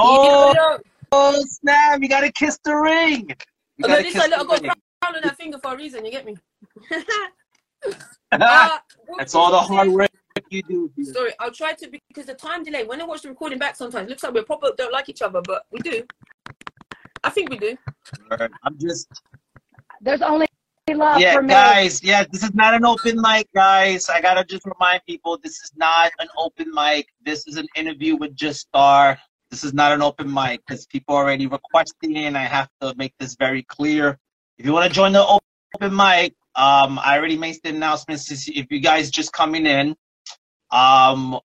Oh, Yo, yo. oh snap! You gotta kiss the ring. You Oh, gotta this kiss I got the a ring. crown on that finger for a reason. You get me? Uh, That's all the hard saying? work you do. here. Sorry, I'll try to because the time delay. When I watch the recording back, sometimes it looks like we probably don't like each other, but we do. I think we do. I'm just There's only love yeah, for me. guys. Yeah, this is not an open mic, guys. I gotta just remind people this is not an open mic. This is an interview with Justar. This is not an open mic because people are already requesting and I have to make this very clear. If you want to join the open mic, um, I already made the announcements. If you guys just coming in, um,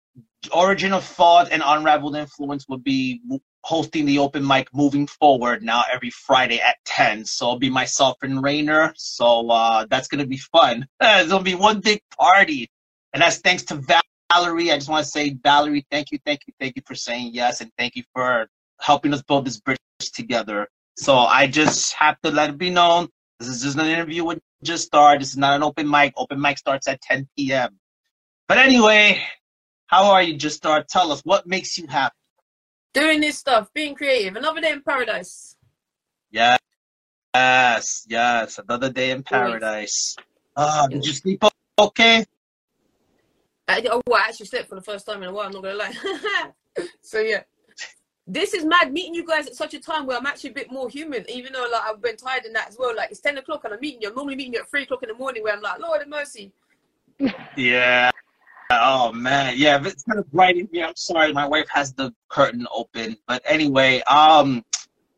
Origin of Thought and Unraveled Influence will be hosting the open mic moving forward now every Friday at 10. So it'll be myself and Rainer. So uh, that's going to be fun. it's going to be one big party. And that's thanks to Valerie. I just want to say, Valerie, thank you, thank you, thank you for saying yes. And thank you for helping us build this bridge together. So I just have to let it be known. This is just an interview with Justar. This is not an open mic. Open mic starts at 10 p.m. But anyway, how are you, Justar? Tell us what makes you happy. Doing this stuff, being creative. Another day in paradise. Yes, yes, yes. Another day in paradise. Uh, did you sleep okay? I, oh, I actually slept for the first time in a while. I'm not gonna lie. so yeah, this is mad. Meeting you guys at such a time where I'm actually a bit more human, even though like I've been tired in that as well. Like it's ten o'clock and I'm meeting you. I'm normally meeting you at three o'clock in the morning, where I'm like, Lord have mercy. Yeah. Oh man, yeah. but It's kind of bright in here. I'm sorry, my wife has the curtain open. But anyway, um,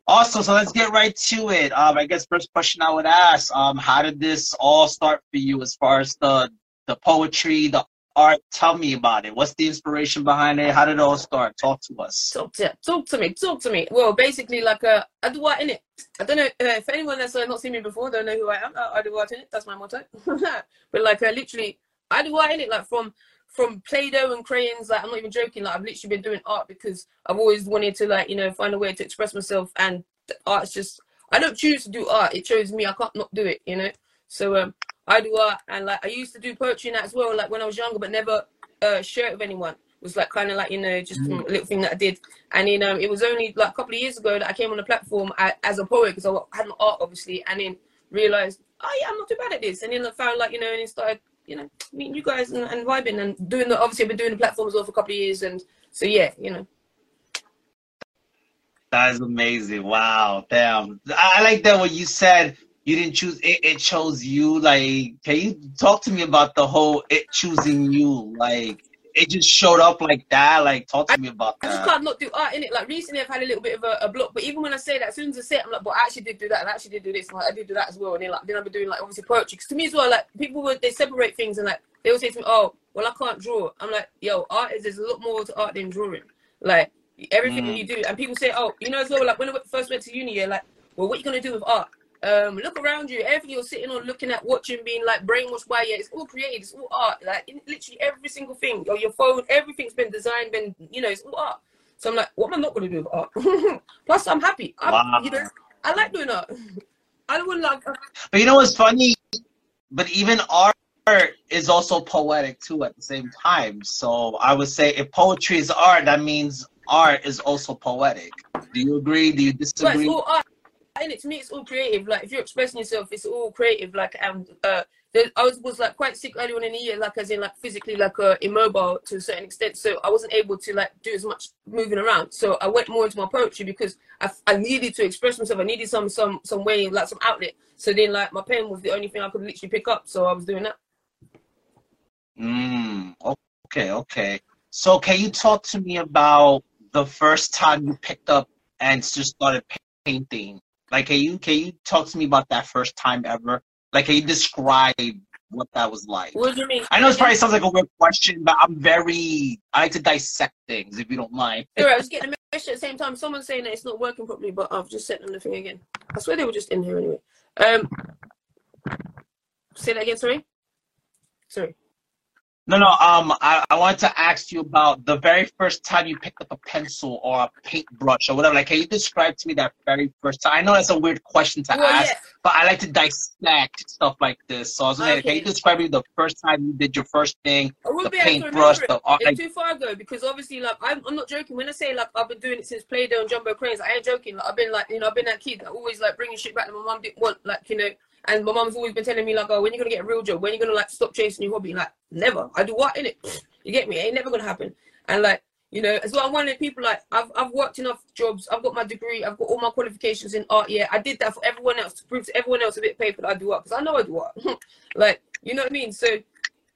also, so let's get right to it. Um, I guess first question I would ask, um, how did this all start for you as far as the the poetry, the art? Tell me about it. What's the inspiration behind it? How did it all start? Talk to us. Talk to talk to me, talk to me. Well, basically, like uh, I do what in it. I don't know uh, if anyone that's uh, not seen me before don't know who I am. Uh, I do what in it. That's my motto. but like, uh, literally, I do what in it. Like from from Play-Doh and crayons. Like I'm not even joking. Like I've literally been doing art because I've always wanted to like you know find a way to express myself, and art's just I don't choose to do art. It chose me. I can't not do it. You know. So um, I do art, and like I used to do poetry and that as well. Like when I was younger, but never uh, share it with anyone. It was like kind of like you know just a little thing that I did. And then um, it was only like a couple of years ago that I came on the platform a- as a poet because I had my art obviously, and then realized, oh yeah, I'm not too bad at this. And then I found like you know, and then started you know meeting you guys and, and vibing and doing the obviously I've been doing the platform as well for a couple of years, and so yeah, you know. That is amazing. Wow. Damn. I I like that what you said. You didn't choose it, it chose you. Like, can you talk to me about the whole it choosing you? Like, it just showed up like that. Like, talk to me about that. I just can't not do art in it. Like recently, I've had a little bit of a, a block, but even when I say that, as soon as I say it, I'm like, but I actually did do that, and I actually did do this, and like, I did do that as well. And then like, then I've been doing like obviously poetry. Because to me as well, like people would they separate things, and like they will say to me, oh, well, I can't draw. I'm like, yo, art is there's a lot more to art than drawing. Like everything Mm. you do, and people say, oh, you know as well, like when I first went to uni, yeah, like, well, what you gonna do with art? Um, look around you. Everything you're sitting on, looking at, watching, being like brainwashed by it. It's all created. It's all art. Like in- literally every single thing. Or your phone, everything's been designed. Been you know, it's all art. So I'm like, what am I not gonna do with art? Plus, I'm happy. I'm, Wow. You know, I like doing art. I don't like. But you know what's funny? But even art is also poetic too at the same time. So I would say if poetry is art, that means art is also poetic. Do you agree? Do you disagree? all And to me, it's all creative. Like if you're expressing yourself, it's all creative. Like and uh, I was was like quite sick early on in the year, like as in like physically like uh, immobile to a certain extent. So I wasn't able to like do as much moving around. So I went more into my poetry because I, I needed to express myself. I needed some some some way like some outlet. So then like my pen was the only thing I could literally pick up. So I was doing that. Mm, okay, okay. So can you talk to me about the first time you picked up and just started painting? Like, can you can you talk to me about that first time ever? Like, can you describe what that was like? What do you mean? I know it probably sounds like a weird question, but I'm very I like to dissect things if you don't mind. Sorry, I was getting a message at the same time. Someone's saying that it's not working properly, but I've just sent them the thing again. I swear they were just in here anyway. Um, say that again. Sorry. Sorry. No, no. Um, I, I wanted to ask you about the very first time you picked up a pencil or a paintbrush or whatever. Like, can you describe to me that very first time? I know that's a weird question to Well, ask, but I like to dissect stuff like this. So I was wondering, can you describe me the first time you did your first thing? The be able to paintbrush, the art, It's too far ago because obviously, like, I'm, I'm not joking. When I say like I've been doing it since Play-Doh and Jumbo Cranes, I ain't joking. Like, I've been like, you know, I've been that kid that always like bringing shit back that my mum didn't want, like, you know. And my mum's always been telling me like, oh, when you gonna get a real job? When you gonna like stop chasing your hobby? Like, never. I do what in it? You get me? It ain't never gonna happen. And like, you know, as well, I'm one of the people like I've I've worked enough jobs. I've got my degree. I've got all my qualifications in art. Yeah, I did that for everyone else to prove to everyone else a bit paper that I do art because I know I do art. like, you know what I mean? So,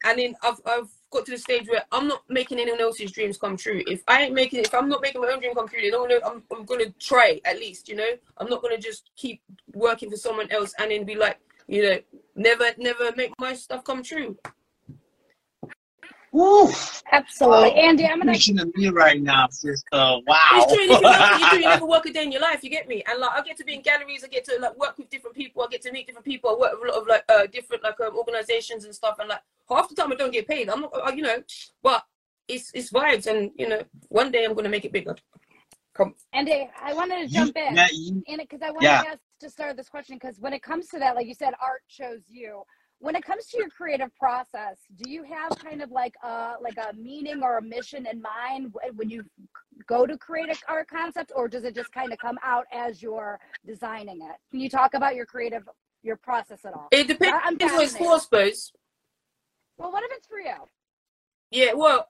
and then I've I've got to the stage where I'm not making anyone else's dreams come true. If I ain't making, if I'm not making my own dream come true, I'm, I'm gonna try at least. You know, I'm not gonna just keep working for someone else and then be like, you know, never never make my stuff come true. Woo! Absolutely. Oh, Andy, I'm gonna preaching to me right now, sister. Wow. It's true. you know you do, you never work a day in your life. You get me? And like, I get to be in galleries. I get to like work with different people. I get to meet different people. I work with a lot of like uh, different like um, organizations and stuff. And like half the time, I don't get paid. I'm not, uh, you know, but it's it's vibes. And you know, one day I'm gonna make it bigger. Come. Andy, I wanted to You- jump in. yeah, you- And because I wanted Yeah. to ask to start this question, because when it comes to that, like you said, art chose you. When it comes to your creative process, do you have kind of like a like a meaning or a mission in mind when you go to create a art concept, or does it just kind of come out as you're designing it? Can you talk about your creative your process at all? It depends I'm what it's for, I suppose. Well, what if it's for you? Yeah, well,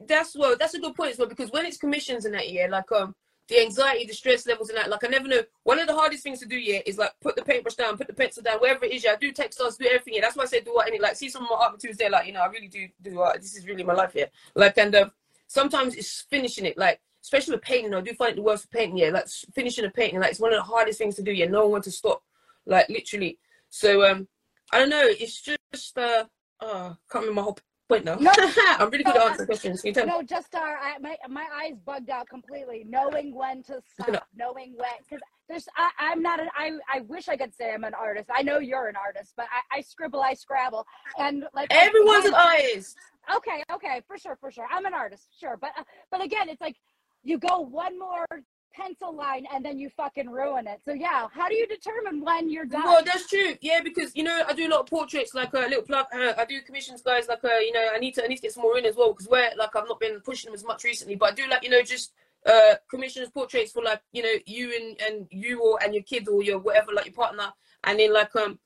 that's well, that's a good point as well because when it's commissions in that year, like um, the anxiety, the stress levels, and that, like I never know. One of the hardest things to do, yeah, is like put the paintbrush down, put the pencil down, wherever it is. Yeah, I do textiles, do everything. Yeah, that's why I say do art. And like, see some of my art materials there, like you know, I really do do art. This is really my life here. Like, and uh, sometimes it's finishing it, like especially with painting. I do find it the worst for painting. Yeah, like finishing a painting, like it's one of the hardest things to do. Yeah, no one wants to stop, like literally. So um, I don't know. It's just uh, oh, can't remember my whole point now. No. I'm really good at answering questions. Can you tell? No, Justar I, my my eyes bugged out completely. Knowing when to stop, knowing when because there's I, I'm not an I I wish I could say I'm an artist. I know you're an artist, but I, I scribble, I scrabble, and like Everyone's an artist. Okay, okay, for sure, for sure. I'm an artist, sure, but uh, but again, it's like you go one more pencil line and then you fucking ruin it. So yeah, how do you determine when you're done? Well, that's true. Yeah, because you know I do a lot of portraits. Like a little plug. Uh, I do commissions, guys. Like uh, you know, I need to I need to get some more in as well because where like I've not been pushing them as much recently. But I do like you know just uh commissions portraits for like you know you and and you or and your kids or your whatever like your partner. And then like um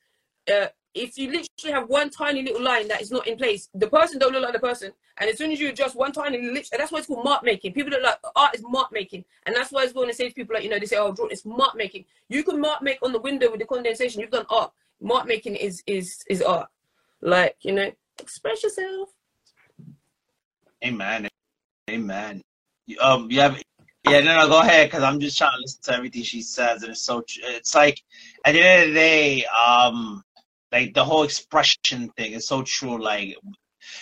uh if you literally have one tiny little line that is not in place, the person don't look like the person. And as soon as you adjust one little, and that's why it's called mark making. People don't like art is mark making, and that's why it's going to say to people like you know they say oh draw it's mark making. You can mark make on the window with the condensation. You've done art. Mark making is is is art. Like you know, express yourself. Amen. Amen. Um, you have, yeah, no, no, go ahead, because I'm just trying to listen to everything she says, and it's so, it's like, at the end of the day, um, like the whole expression thing is so true. Like,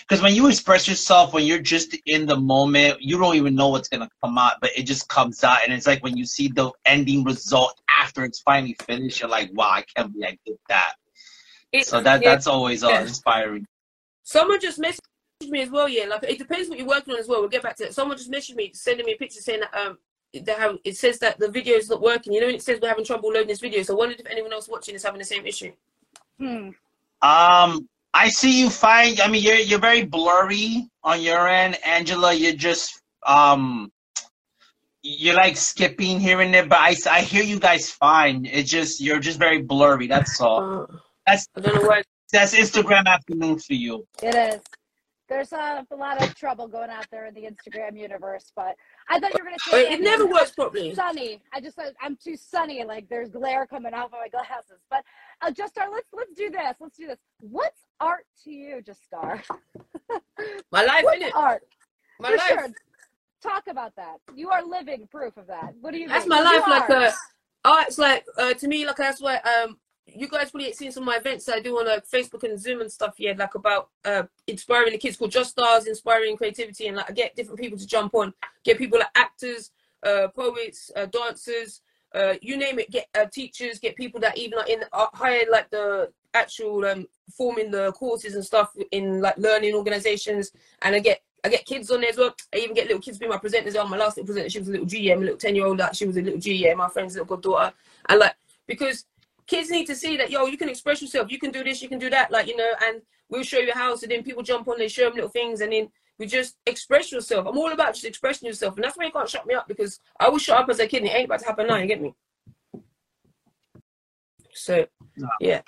because when you express yourself, when you're just in the moment, you don't even know what's gonna come out, but it just comes out, and it's like when you see the ending result after it's finally finished, you're like, wow, I can't believe I did that. It- So that yeah. that's always uh, inspiring. Someone just messaged me as well, yeah. Like it depends what you're working on as well. We'll get back to it. Someone just messaged me, sending me a picture saying that um they have it says that the video is not working. You know, it says we're having trouble loading this video. So I wondered if anyone else watching is having the same issue. Hmm. Um, I see you fine. I mean, you're you're very blurry on your end, Angela. You're just um, you're like skipping here and there, but I I hear you guys fine. It's just you're just very blurry. That's all. Uh, That's I don't know why. that's Instagram afternoon for you. It is. There's uh, a lot of trouble going out there in the Instagram universe, but I thought you were gonna say It, it never works properly. sunny. I just said I'm too sunny. Like there's glare coming off of my glasses. But uh, Justar. Let's let's do this. Let's do this. What's art to you, Justar? My life, innit? art? My For life. sure. Talk about that. You are living proof of that. What do you? That's mean? my You life. Like are. uh, art's like uh, to me, like that's why um you guys probably seen some of my events that I do on like Facebook and Zoom and stuff. Yeah, like about uh inspiring the kids called Just Stars, inspiring creativity, and like I get different people to jump on. Get people like actors, uh, poets, uh, dancers, uh, you name it. Get uh, teachers, get people that even like in higher like the actual um, forming the courses and stuff in like learning organizations, and I get I get kids on there as well. I even get little kids being my presenters. On my last little presenter, she was a little GM, a little ten year old. Like she was a little GM. My friend's little goddaughter, and like because kids need to see that yo, you can express yourself. You can do this. You can do that. Like you know, and we'll show you how. So then people jump on, they show them little things, and then we just express yourself. I'm all about just expressing yourself, and that's why you can't shut me up because I was shut up as a kid, and it ain't about to happen now. You get me? So, yeah.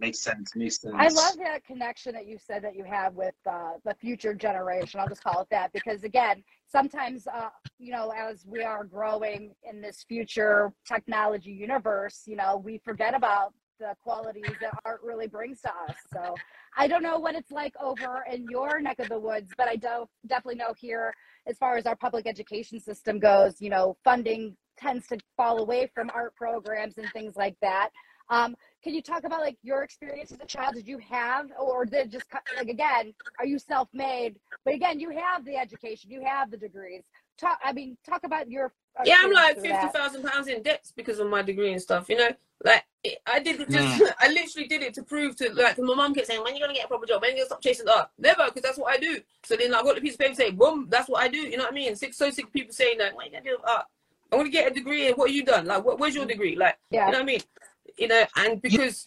Makes sense. Makes sense. I love that connection that you said that you have with uh, the future generation. I'll just call it that because, again, sometimes, uh, you know, as we are growing in this future technology universe, you know, we forget about the qualities that art really brings to us. So I don't know what it's like over in your neck of the woods, but I do definitely know here, as far as our public education system goes, you know, funding tends to fall away from art programs and things like that. Um, can you talk about like your experience as a child? Did you have, or did just like again, are you self-made? But again, you have the education, you have the degrees. Talk, I mean, talk about your. Yeah, I'm like experience fifty with that. thousand pounds in debt because of my degree and stuff. You know, like I did it just. Mm. I literally did it to prove to like my mom kept saying, "When you gonna get a proper job? When you gonna stop chasing art?" Never, because that's what I do. So then I got the piece of paper saying, "Boom, that's what I do." You know what I mean? Six so sick people saying that. What you gonna do with art? I want to get a degree. And what have you done? Like, what, where's your mm. degree? Like, Yeah. you know what I mean? You know, and because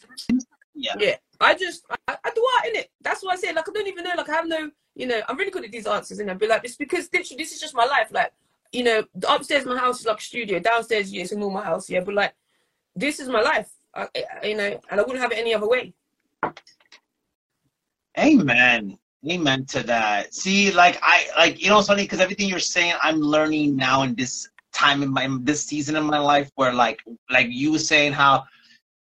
Yeah. yeah, I just I, I do art in it. That's why I say like I don't even know. Like I have no, you know, I'm really good at these answers, and I'd be like, it's because literally this is just my life. Like, you know, upstairs my house is like a studio. Downstairs, yeah, it's a normal house, yeah. But like, this is my life. I, I, you know, and I wouldn't have it any other way. Amen. Amen to that. See, like I like you know it's funny because everything you're saying, I'm learning now in this time in my in this season in my life where like like you were saying how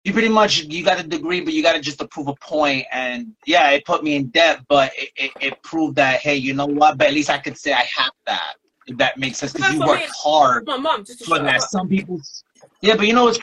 you pretty much you got a degree but you got to just to prove a point and yeah it put me in debt but it, it, it proved that hey you know what but at least I could say I have that if that makes sense because you worked mean. hard My mom just to for that. up. Some people, yeah, but you know it's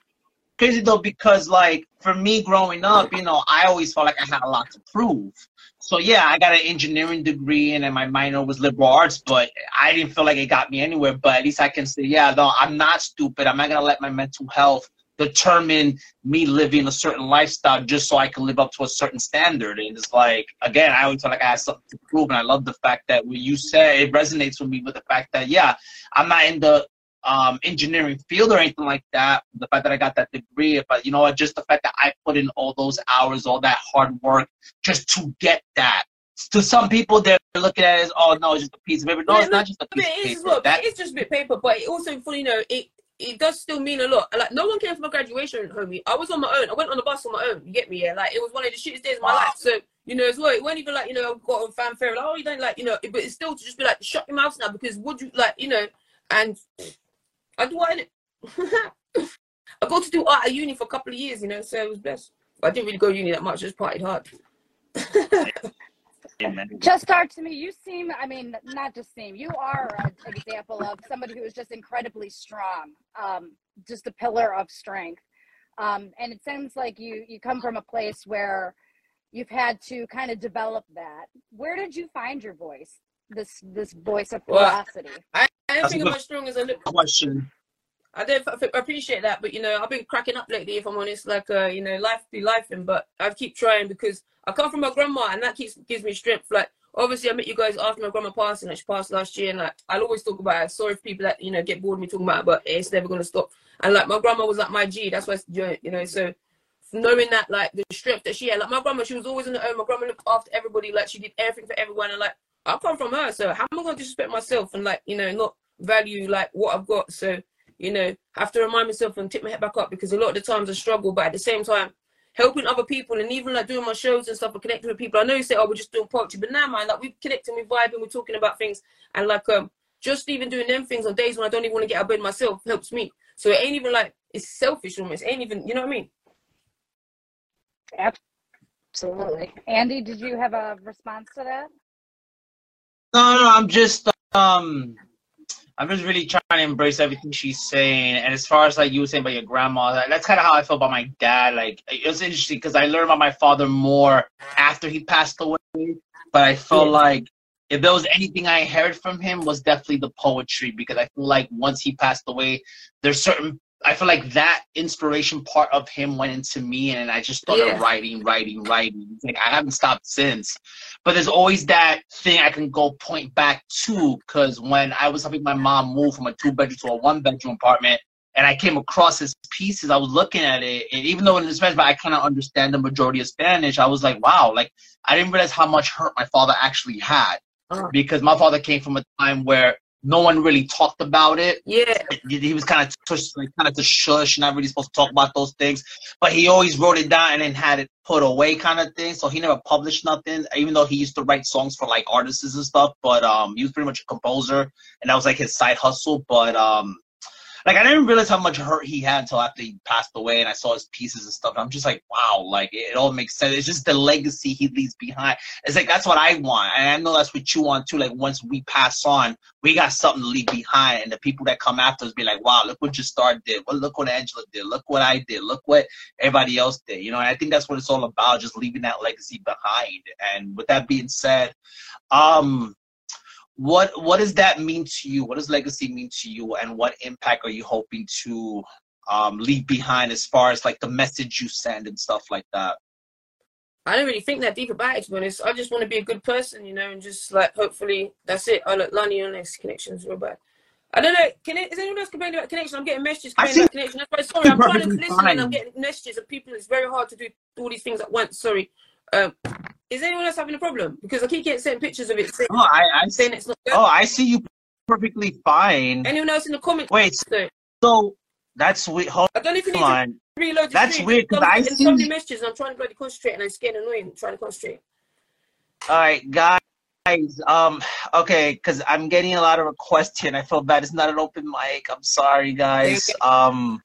crazy though because like for me growing up, you know, I always felt like I had a lot to prove. So yeah, I got an engineering degree and then my minor was liberal arts, but I didn't feel like it got me anywhere. But at least I can say, yeah, no, I'm not stupid. I'm not gonna let my mental health determine me living a certain lifestyle just so I can live up to a certain standard. And it's like, again, I always felt like I have something to prove. And I love the fact that when you said it resonates with me with the fact that, yeah, I'm not in the um, engineering field or anything like that. The fact that I got that degree, but you know what? Just the fact that I put in all those hours, all that hard work just to get that. To some people, they're looking at it as, oh no, it's just a piece of paper. No, it's not just a piece of it is as paper. That, It's just a bit paper, but it also, fully, you know, it it does still mean a lot. Like no one came for my graduation, homie. I was on my own. I went on the bus on my own. You get me? Yeah, like it was one of the shittiest days of my Wow. life. So you know, as well, it wasn't even like you know, I've got a fanfare. Like, oh, you don't like, you know, but it's still to just be like, shut your mouth now, because would you like, you know, and I do in it. I got to do art at uni for a couple of years, you know, so it was blessed. But I didn't really go uni that much. Just partied hard. Amen. Justar to me, you seem, I mean, not just seem, you are an example of somebody who is just incredibly strong, um, just a pillar of strength. Um, and it sounds like you, you come from a place where you've had to kind of develop that. Where did you find your voice? This, this voice of Well. I, I don't think a I'm good- as strong as I look. question. I don't f- f- appreciate that, but you know, I've been cracking up lately. If I'm honest, like uh, you know, life be lifing, but I keep trying because I come from my grandma, and that keeps gives me strength. Like obviously, I met you guys after my grandma passed, and she passed last year, and like I'll always talk about it. Sorry for people that you know get bored of me talking about it, but it's never gonna stop. And like my grandma was like my G. That's why you know, so knowing that like the strength that she had, like my grandma, she was always on her own. My grandma looked after everybody, like she did everything for everyone, and like I come from her, so how am I gonna disrespect myself and like you know not value like what I've got? So you know, have to remind myself and tip my head back up because a lot of the times I struggle, but at the same time, helping other people and even like doing my shows and stuff and connecting with people. I know you say, oh, we're just doing poetry, but now, man, like we're connecting, we're vibing, we're talking about things, and like um, just even doing them things on days when I don't even want to get out of bed myself helps me. So it ain't even like it's selfish almost. It ain't even, you know what I mean? Absolutely. Andy, did you have a response to that? No, no, I'm just um I'm just really trying to embrace everything she's saying. And as far as like you were saying about your grandma, that's kind of how I feel about my dad. Like it was interesting because I learned about my father more after he passed away. But I felt like if there was anything I inherited from him was definitely the poetry because I feel like once he passed away, there's certain I feel like that inspiration part of him went into me, and I just started Yeah. writing, writing, writing. It's like I haven't stopped since. But there's always that thing I can go point back to, because when I was helping my mom move from a two bedroom to a one bedroom apartment, and I came across his pieces, I was looking at it, and even though in Spanish, but I kind of understand the majority of Spanish, I was like, wow, like I didn't realize how much hurt my father actually had, because my father came from a time where no one really talked about it Yeah. he was kind of pushed, like kind of to shush, not really supposed to talk about those things. But he always wrote it down and then had it put away, kind of thing. So he never published nothing, even though he used to write songs for like artists and stuff. But um, he was pretty much a composer, and that was like his side hustle. But um, like I didn't realize how much hurt he had until after he passed away, and I saw his pieces and stuff. And I'm just like, wow, like it, all makes sense. It's just the legacy he leaves behind. It's like that's what I want, and I know that's what you want too. Like once we pass on, we got something to leave behind, and the people that come after us be like, wow, look what your star did. Well, look what Angela did. Look what I did. Look what everybody else did. You know, and I think that's what it's all about, just leaving that legacy behind. And with that being said, um, what what does that mean to you? What does legacy mean to you, and what impact are you hoping to um, leave behind as far as like the message you send and stuff like that? I don't really think that deep about it, to be honest. I just want to be a good person, you know, and just like hopefully that's it. I look Lani on next connections real bad. I don't know. Can it, is anyone else complaining about connection? I'm getting messages complaining about connection. That's why sorry, I'm trying to listen and I'm getting messages of people. It's very hard to do all these things at once. Sorry. Um, is anyone else having a problem? Because I keep getting sent pictures of it saying, Oh, I, I see. saying it's not good. Oh, I see you perfectly fine. Anyone else in the comments? Wait, So, so that's weird. Hold I don't know if you need to reload the That's stream. weird, 'cause I'm I see- so many messages and I'm trying to bloody concentrate and it's getting annoying trying to concentrate. All right, guys. Um, okay, because I'm getting a lot of requests here, and I feel bad. It's not an open mic. I'm sorry, guys. Um,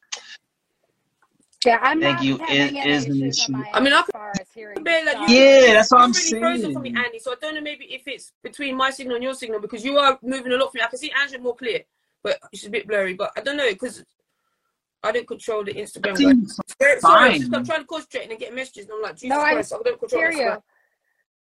Yeah, I'm Thank not you. having It any is an issues issue. on my I mean, end I as could far as hearing Bear, like, stuff. you- Yeah, that's what I'm You're really frozen for me, saying. Andy. So I don't know maybe if it's between my signal and your signal because you are moving a lot for me. I can see Angela more clear, but it's a bit blurry. But I don't know because I don't control the Instagram. guys. seems Sorry, sorry, fine. just I'm trying to concentrate and get messages, and I'm like, Jesus No, I Christ, I don't control hear this. you.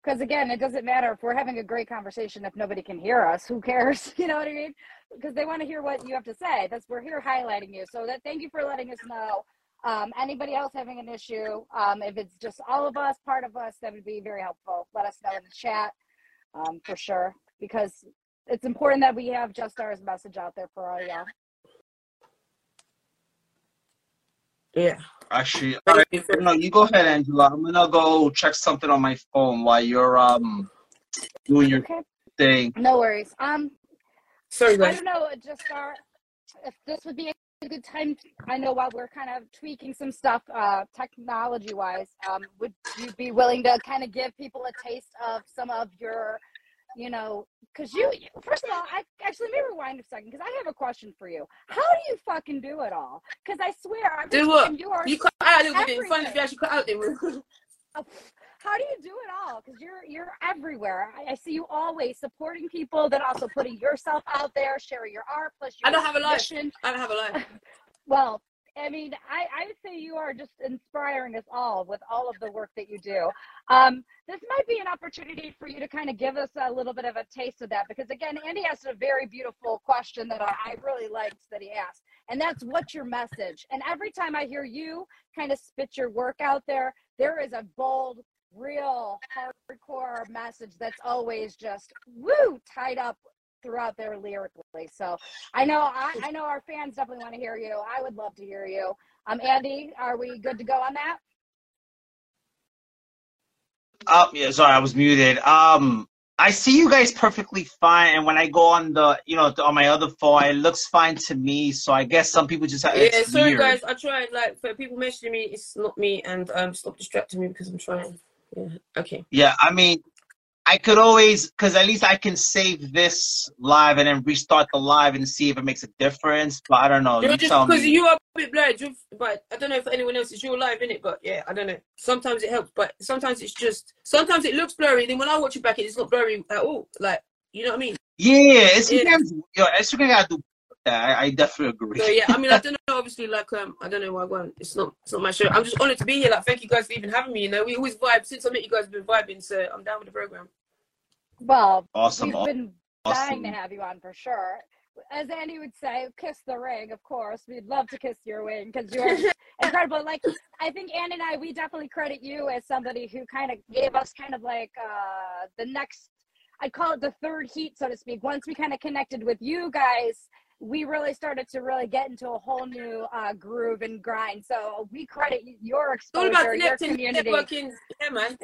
Because again, it doesn't matter if we're having a great conversation if nobody can hear us. Who cares? You know what I mean? Because they want to hear what you have to say. That's we're here highlighting you. So that thank you for letting us know. Um, anybody else having an issue? Um, if it's just all of us, part of us, that would be very helpful. Let us know in the chat um, for sure. Because it's important that we have Justar's message out there for all y'all. Yeah. actually. All Thank right, you no, you go ahead, Angela. I'm gonna go check something on my phone while you're um doing your Okay. thing. No worries. Um, Sorry, I don't know, Justar if this would be a good time. I know while we're kind of tweaking some stuff, uh, technology wise, um, would you be willing to kind of give people a taste of some of your, you know, because you, first of all, I actually let me rewind a second because I have a question for you. How do you fucking do it all? Because I swear, every Do what? you are You cut out a little bit. In front you, actually cut out there. How do you do it all? Because you're you're everywhere. I, I see you always supporting people, then also putting yourself out there, sharing your art. Plus, I your don't have a life. I don't have a life. Well, I mean, I, I would say you are just inspiring us all with all of the work that you do. Um, this might be an opportunity for you to kind of give us a little bit of a taste of that because, again, Andy asked a very beautiful question that I, I really liked that he asked, and that's what's your message? And every time I hear you kind of spit your work out there, there is a bold, real, hardcore message that's always just woo tied up throughout there lyrically. So I know I, I know our fans definitely want to hear you. I would love to hear you. Um, Andy, are we good to go on that? Oh, yeah, sorry, I was muted. Um, I see you guys perfectly fine, and when I go on the, you know, on my other phone, it looks fine to me. So I guess some people just have. Yeah, sorry weird. guys. I tried like for people messaging me, it's not me, and um, stop distracting me because I'm trying. Yeah. Okay. Yeah, I mean, I could always, because at least I can save this live and then restart the live and see if it makes a difference. But I don't know. You're You just because you are a bit blurred, but I don't know if anyone else is your live in it. But yeah, I don't know. Sometimes it helps, but sometimes it's just sometimes it looks blurry. Then when I watch it back, it's not blurry at all. Like you know what I mean? Yeah, Instagram's, yo, Instagram gotta do. I, I definitely agree. So yeah, I mean I don't know. Obviously, like um, I don't know why I won't. It's not it's not my show. I'm just honored to be here. Like thank you guys for even having me. You know, we always vibe since I met you guys. We've been vibing, so I'm down with the program. Well, Awesome. we've been dying to have you on for sure. as Andy would say, kiss the ring. Of course, we'd love to kiss your ring because you're incredible. Like I think Andy and I, we definitely credit you as somebody who kind of gave us kind of like uh, the next. I'd call it the third heat, so to speak. Once we kind of connected with you guys, we really started to really get into a whole new uh, groove and grind. So we credit your It's all about your community. networking. Yeah, man.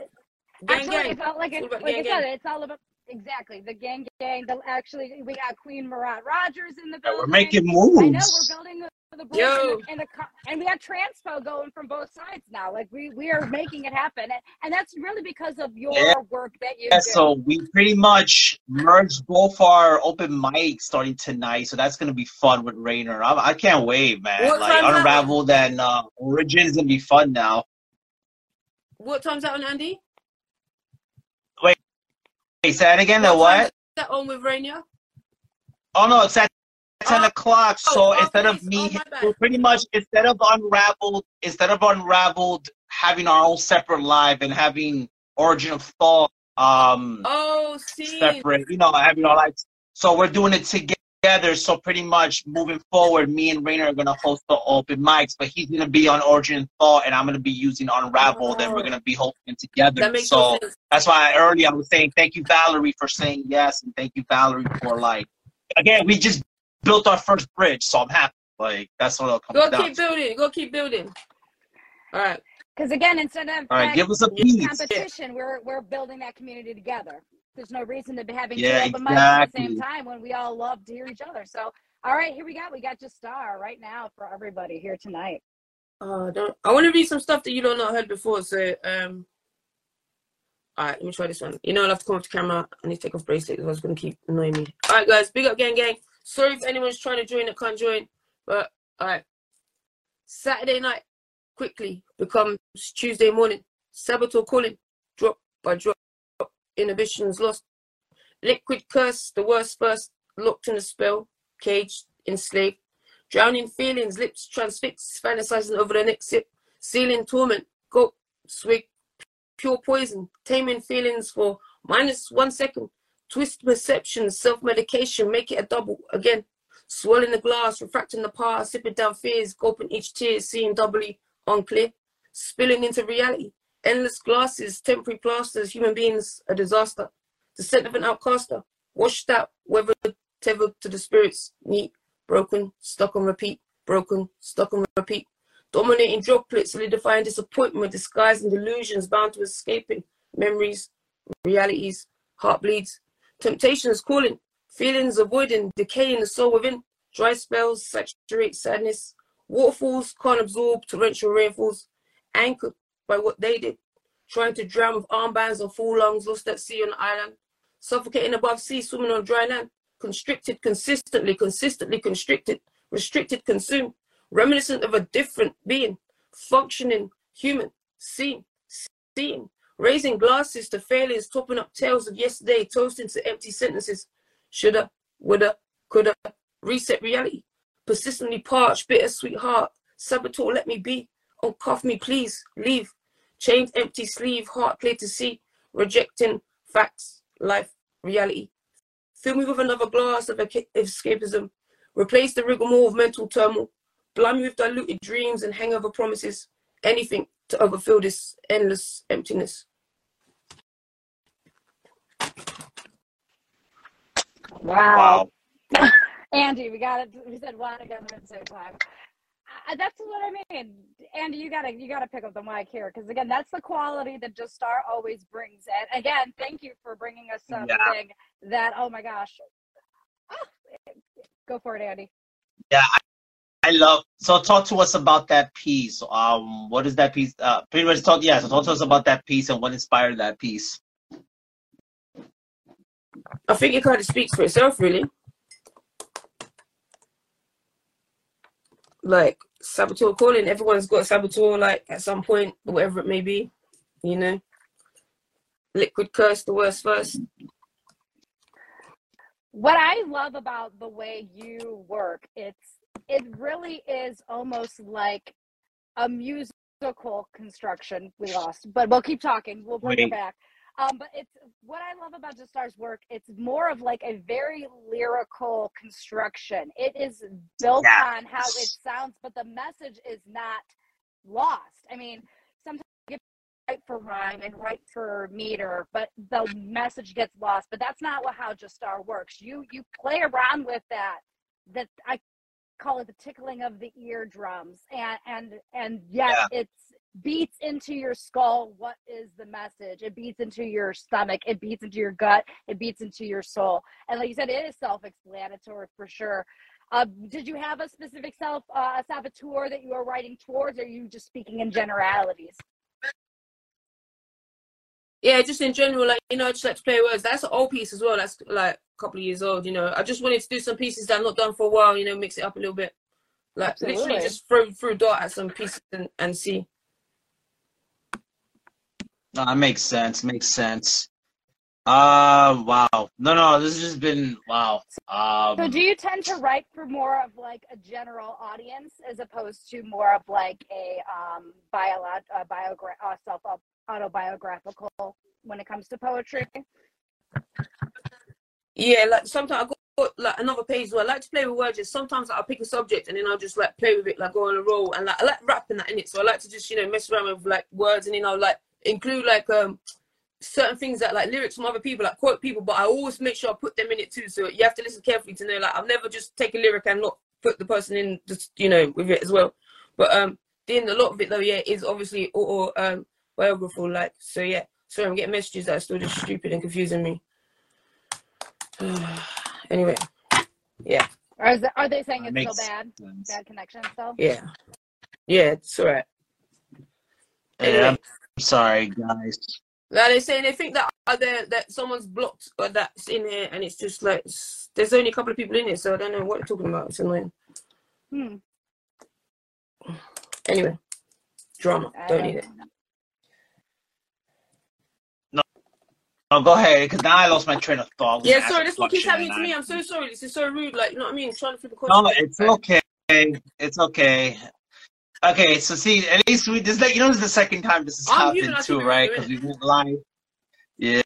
Gang, Actually, gang. it felt like It's it, all about like I said, gang. it's all about exactly the gang gang. The actually, we got Queen Marat Rogers in the Yeah, building. we're making I know we're moves. building the, the Yo. and, the, and, the, and we got transpo going from both sides now. Like we we are making it happen, and, and that's really because of your Yeah. work that you Yeah, do. so we pretty much merged both our open mics starting tonight, so that's gonna be fun with Rainer. I, I can't wait, man. What like time's that? Unraveled and uh, Origin is gonna be fun now. What time's that on, Andy? Wait. Hey, say that again. The what? that on with Rainer? Oh no, it's at ten Oh, o'clock. So oh, instead of me, Oh, we're pretty much instead of unraveled, instead of unraveled, having our own separate live and having Origin of Thought, um, Oh, see. separate. You know, having our lives. So we're doing it together. So pretty much moving forward, me and Rainer are gonna host the open mics, but he's gonna be on Origin of Thought, and I'm gonna be using Unraveled, and we're Oh. gonna be hosting together. That so sense. that's why earlier I was saying thank you, Valerie, for saying yes, and thank you, Valerie, for like again, we just built our first bridge, so I'm happy. Like that's what it'll come Go down. keep to. building. Go keep building. All right. Because again, instead of All right, give us a piece. competition, we're we're building that community together. There's no reason to be having Yeah, two open mics at the same time when we all love to hear each other. So, all right, here we got we got Justar right now for everybody here tonight. Uh, don't, I want to read some stuff that you don't not heard before. So, um, all right, let me try this one. You know, I'll have to come off the camera. I need to take off bracelet because I was going to keep annoying me. All right, guys, big up, gang, gang. Sorry if anyone's trying to join that can't join, but all right. Saturday night quickly becomes Tuesday morning. Saboteur calling, drop by drop, inhibitions lost. Liquid curse, the worst first, locked in a spell, caged, enslaved. Drowning feelings, lips transfixed, fantasizing over the next sip. Sealing torment, go, swig, pure poison. Taming feelings for minus one second. Twist perception, self medication, make it a double again. Swirling the glass, refracting the past, sipping down fears, gulping each tear, seeing doubly unclear. Spilling into reality. Endless glasses, temporary plasters, human beings, a disaster. The scent of an outcaster, washed out, weathered, tethered to the spirits, neat, broken, stuck on repeat, broken, stuck on repeat. Dominating droplets, solidifying disappointment, disguising delusions, bound to escaping memories, realities, heart bleeds. Temptations calling, feelings avoiding, decaying the soul within. Dry spells saturate sadness. Waterfalls can't absorb torrential rainfalls, anchored by what they did. Trying to drown with armbands and full lungs, lost at sea on the island. Suffocating above sea, swimming on dry land. Constricted consistently, consistently constricted. Restricted, consumed. Reminiscent of a different being. Functioning, human, seen, seeing. Raising glasses to failures, topping up tales of yesterday, toasting to empty sentences. Shoulda, woulda, coulda. Reset reality. Persistently parched, bittersweet heart. Saboteur, let me be. Uncuff me, please. Leave. Chained, empty sleeve, heart clear to see. Rejecting facts, life, reality. Fill me with another glass of escapism. Replace the rigmarole of mental turmoil. Blind me with diluted dreams and hangover promises. Anything to overfill this endless emptiness. Wow. Wow. Andy, we got it. We said one together at the same time. I, that's what I mean. Andy, you gotta you gotta pick up the mic here because again, that's the quality that Justar always brings. And again, thank you for bringing us something that oh my gosh. Ah, go for it, Andy. Yeah, I, I love. So talk to us about that piece. Um, what is that piece? Uh, pretty much talk. Yeah, so talk to us about that piece and what inspired that piece. I think it kind of speaks for itself, really. Like saboteur calling, everyone's got a saboteur, like at some point, whatever it may be, you know. Liquid curse, the worst first. What I love about the way you work, it's it really is almost like a musical construction. We lost, but we'll keep talking. We'll bring it back. Um, but it's what I love about Justar's work. It's more of like a very lyrical construction. It is built Yes. on how it sounds, but the message is not lost. I mean, sometimes you get right for rhyme and right for meter, but the message gets lost. But that's not what how Justar works. You you play around with that. That I call it the tickling of the eardrums, and and and yes, it's beats into your skull what is the message it beats into your stomach it beats into your gut it beats into your soul and like you said it is self-explanatory for sure uh, did you have a specific self uh, saboteur that you were writing towards or are you just speaking in generalities Yeah, just in general, like you know, I just like to play words. That's an old piece as well. That's like a couple of years old. You know, I just wanted to do some pieces that I've not done for a while. You know, mix it up a little bit. Like literally, just throw a dart at some pieces and, and see. No, that makes sense. Makes sense. Uh, wow. No, no, this has just been wow. Um, so do you tend to write for more of like a general audience as opposed to more of like a um bio uh, biogra- uh, self autobiographical when it comes to poetry Yeah, like sometimes I got like another page where I like to play with words. Just sometimes I'll pick a subject and then I'll just like play with it, like go on a roll. And like I like rapping that in it, so I like to just you know mess around with like words and you know like include like um certain things that like lyrics from other people, like quote people. But I always make sure I put them in it too. So you have to listen carefully to know like I've never just take a lyric and not put the person in just you know with it as well. But um, then a lot of it though, yeah, is obviously auto um biographical. Like so, yeah. Sorry, I'm getting messages that are still just stupid and confusing me. anyway, yeah, or is it, are they saying That it's still bad sense. bad connection still yeah, yeah, it's alright. Yeah, Anyway, I'm sorry, guys. like they're saying they think that are there that someone's blocked or that's in here, and it's just like s- there's only a couple of people in it, so I don't know what they're talking about. It's annoying. hmm. Anyway, drama. I Don't need it. No. Oh, go ahead, because now I lost my train of thought. Yeah, sorry, ask that's what keeps happening to me. I- I'm so sorry. This is so rude. Like, you know what I mean? Trying to flip a No, it's okay. It's okay. Okay, so see, at least we this like you know this is the second time this has I'm happened I should too, right? Because we went live. Yeah,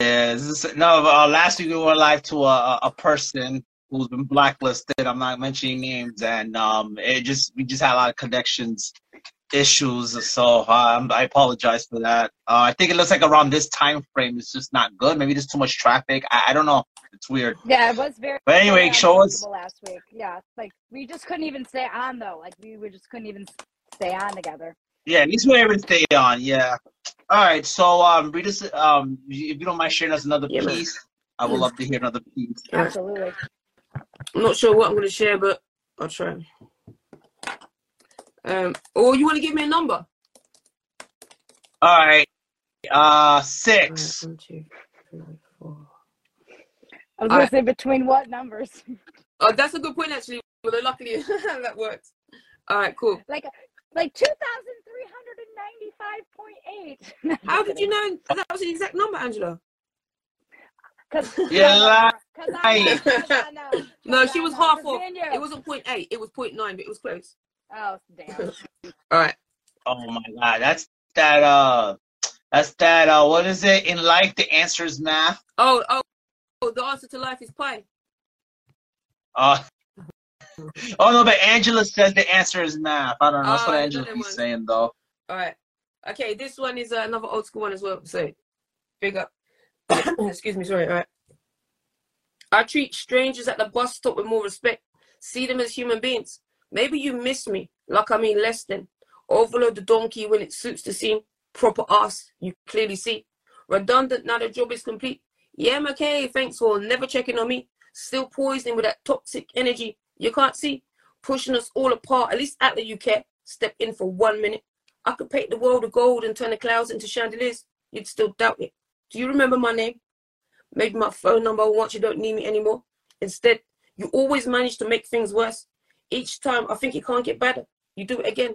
yeah. This is, no, uh, last week we went live to a a person who's been blacklisted. I'm not mentioning names, and um, it just we just had a lot of connections issues. So um, I apologize for that. Uh, I think it looks like around this time frame it's just not good. Maybe there's too much traffic. I, I don't know. It's weird. Yeah, it was very. But anyway, very show us- last week. Yeah, like we just couldn't even stay on though. Like we, we just couldn't even stay on together. Yeah, at least we're able to stay on. Yeah. All right. So, um, read us. Um, if you don't mind sharing us another Yeah, man. piece, I would love to hear another piece. Absolutely. I'm not sure what I'm going to share, but I'll try. Um, or you want to give me a number? All right. Uh, six. one, two, three, four. I was gonna say between what numbers? Oh, that's a good point actually. But luckily that works. All right, cool. like like two thousand three hundred and ninety-five point eight. How did you know that was the exact number, Angela? Because Yeah, because lie. I know. No, 'Cause she was know, half 'cause off. me. It wasn't point eight. It was point nine, but it was close. Oh damn. All right. Oh my God, that's that. Uh, that's that. Uh, what is it in life? The answer is math. Oh, oh, oh, the answer to life is pi. Uh, oh no, but Angela says the answer is math. I don't know. That's Oh, what Angela don't keeps saying though. All right. Okay, this one is uh, another old school one as well. So, big up. Excuse me, sorry. All right. I treat strangers at the bus stop with more respect. See them as human beings. Maybe you miss me, like I mean less than. Overload the donkey when it suits the scene. Proper ass, you clearly see. Redundant, now the job is complete. Yeah, I'm okay, thanks for never checking on me. Still poisoning with that toxic energy you can't see. Pushing us all apart, at least like you care. Step in for one minute. I could paint the world of gold and turn the clouds into chandeliers. You'd still doubt it. Do you remember my name? Maybe my phone number once you don't need me anymore. Instead, you always manage to make things worse. Each time I think it can't get better, you do it again.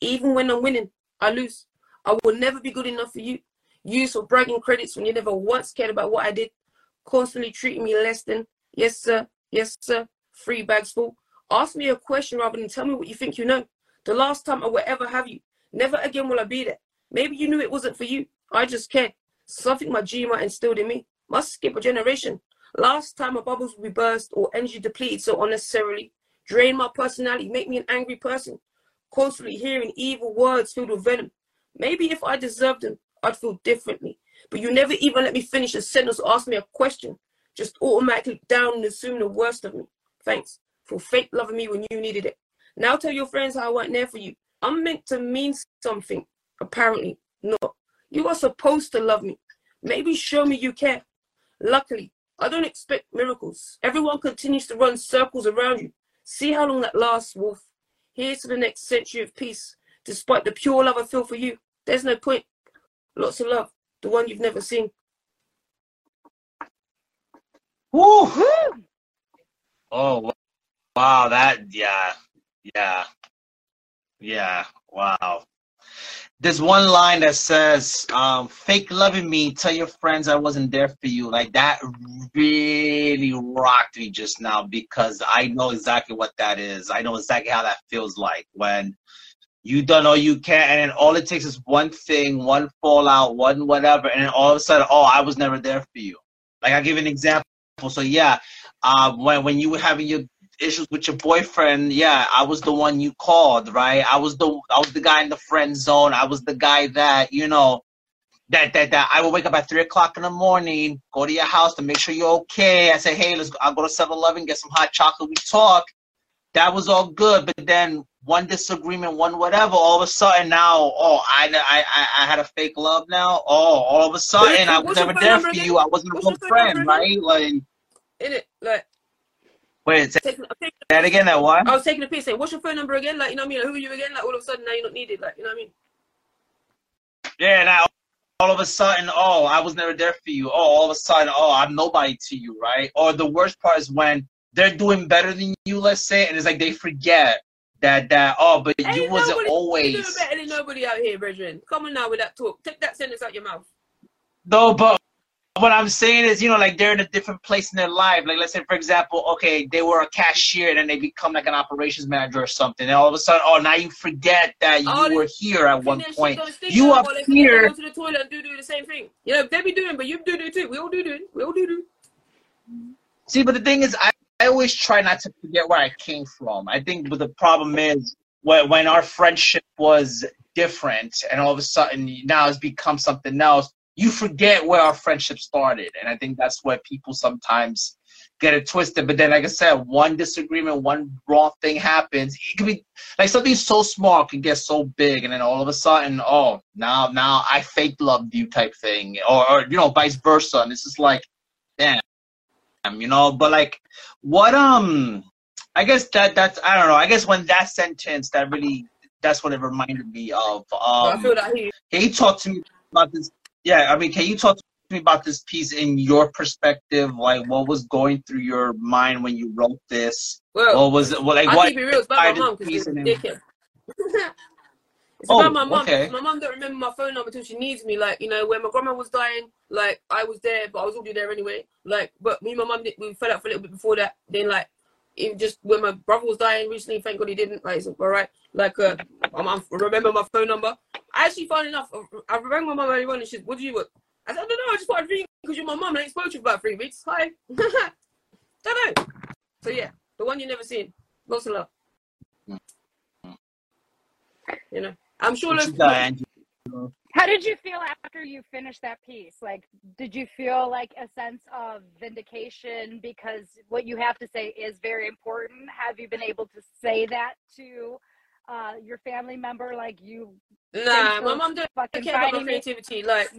Even when I'm winning, I lose. I will never be good enough for you. Use for bragging credits when you never once cared about what I did. Constantly treating me less than, yes, sir, yes, sir. Free bags full. Ask me a question rather than tell me what you think you know. The last time I will ever have you. Never again will I be there. Maybe you knew it wasn't for you. I just cared. Something my Gma instilled in me must skip a generation. Last time my bubbles will be burst or energy depleted so unnecessarily, drain my personality, make me an angry person, constantly hearing evil words filled with venom. Maybe if I deserved them, I'd feel differently. But you never even let me finish a sentence or ask me a question. Just automatically down and assume the worst of me. Thanks for fake loving me when you needed it. Now tell your friends how I wasn't there for you. I'm meant to mean something. Apparently not. You are supposed to love me. Maybe show me you care. Luckily, I don't expect miracles. Everyone continues to run circles around you. See how long that lasts, Wolf. Here's to the next century of peace. Despite the pure love I feel for you, there's no point. Lots of love. The one you've never seen. Woo! Oh, wow. That, yeah. Yeah. Yeah. Wow. There's one line that says, um, fake loving me, tell your friends I wasn't there for you. Like that really rocked me just now because I know exactly what that is. I know exactly how that feels like when you done all you can and all it takes is one thing, one fallout, one whatever, and all of a sudden, oh, I was never there for you. Like I'll give an example. So yeah, uh, when when you were having your issues with your boyfriend, yeah, I was the one you called, right? I was the I was the guy in the friend zone. I was the guy that you know that that that I would wake up at three o'clock in the morning, go to your house to make sure you're okay. I say, hey, let's go. I'll go to 7-Eleven, get some hot chocolate. We talk. That was all good, but then one disagreement, one whatever. All of a sudden now, oh, I I I had a fake love now. Oh, all of a sudden I was never there for you. I wasn't a good friend, right? Like, in it, like Wait, say that again. That what? I was taking a piece saying, "What's your phone number again?" Like, you know what I mean? Like, who are you again? Like, all of a sudden now you're not needed. Like, you know what I mean? Yeah. Now all of a sudden, oh, I was never there for you. Oh, all of a sudden, oh, I'm nobody to you, right? Or the worst part is when they're doing better than you, let's say, and it's like they forget that that oh, but Ain't you wasn't nobody always. doing better than nobody out here, brethren. Come on now with that talk. Take that sentence out your mouth. No, but what I'm saying is, you know, like they're in a different place in their life. Like, let's say, for example, okay, they were a cashier and then they become like an operations manager or something. And all of a sudden, oh, now you forget that you Oh, were here at one point. You up, up or they forget to here. Go to the toilet and do do the same thing. You know, they be doing, but you do do too. We all do do. We all do do. See, but the thing is, I, I always try not to forget where I came from. I think, but the problem is when when our friendship was different, and all of a sudden now it's become something else. You forget where our friendship started, and I think that's where people sometimes get it twisted. But then, like I said, one disagreement, one wrong thing happens. It could be like something so small can get so big, and then all of a sudden, oh, now now I fake loved you type thing, or, or you know, vice versa. And it's just like, damn you know but like what um i guess that that's i don't know i guess when that sentence that really that's what it reminded me of um that he. you to me about this yeah i mean can you talk to me about this piece in your perspective like what was going through your mind when you wrote this Well, what was it well, like I what keep it real. It's about my mum because it's ridiculous. it's Oh, about my mum. okay. My mum don't remember my phone number until she needs me. Like you know, when my grandma was dying, like I was there, but I was already there anyway. Like, but me and my mum did- we fell out for a little bit before that. Then like. Even just when my brother was dying recently, thank God he didn't. Like, it's all right. Like, uh, my mum remember my phone number. I actually, funny enough, I rang my mum earlier on and she's, "What do you want?" I said, "I don't know. I just wanted to ring because you're my mum. and I ain't spoke to you for about three weeks. Hi." don't know. So yeah, the one you never seen. Lots of love. You know, I'm sure. Let's, you got, Angie? How did you feel after you finished that piece? Like, did you feel like a sense of vindication because what you have to say is very important? Have you been able to say that to uh, your family member? Like, you nah, my mom don't fucking care about my creativity. Like,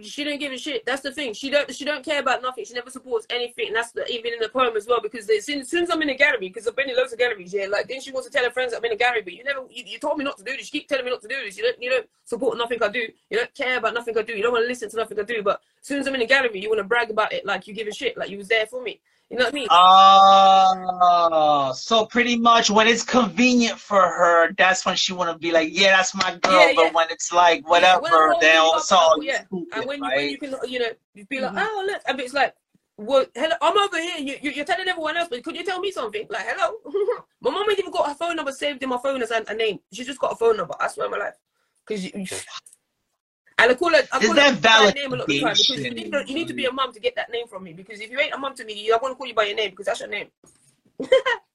she don't give a shit. That's the thing. She don't. She don't care about nothing. She never supports anything. And that's the, even in the poem as well. Because as soon, as soon as I'm in a gallery, because I've been in loads of galleries, yeah. Like then she wants to tell her friends I'm in a gallery, but you never. You, you told me not to do this. You keep telling me not to do this. You don't. You don't support nothing I do. You don't care about nothing I do. You don't want to listen to nothing I do. But as soon as I'm in a gallery, you want to brag about it like you give a shit. Like you was there for me. You know what I mean? Oh, so pretty much when it's convenient for her, that's when she want to be like, yeah, that's my girl. Yeah, but when it's like whatever, then all of a sudden, you oh, And stupid, when you, right? when you can, you know, be like, Mhm. oh look, and it's like, well, hello, I'm over here. You, you, you're telling everyone else, but could you tell me something? Like, hello, my mom ain't even got her phone number saved in my phone as a, a name. She just got a phone number. I swear my life, because you, you- And I call it, I Is call that it by name a lot of time because you need, to, you need to be a mom to get that name from me. Because if you ain't a mom to me, I'm gonna call you by your name because that's your name.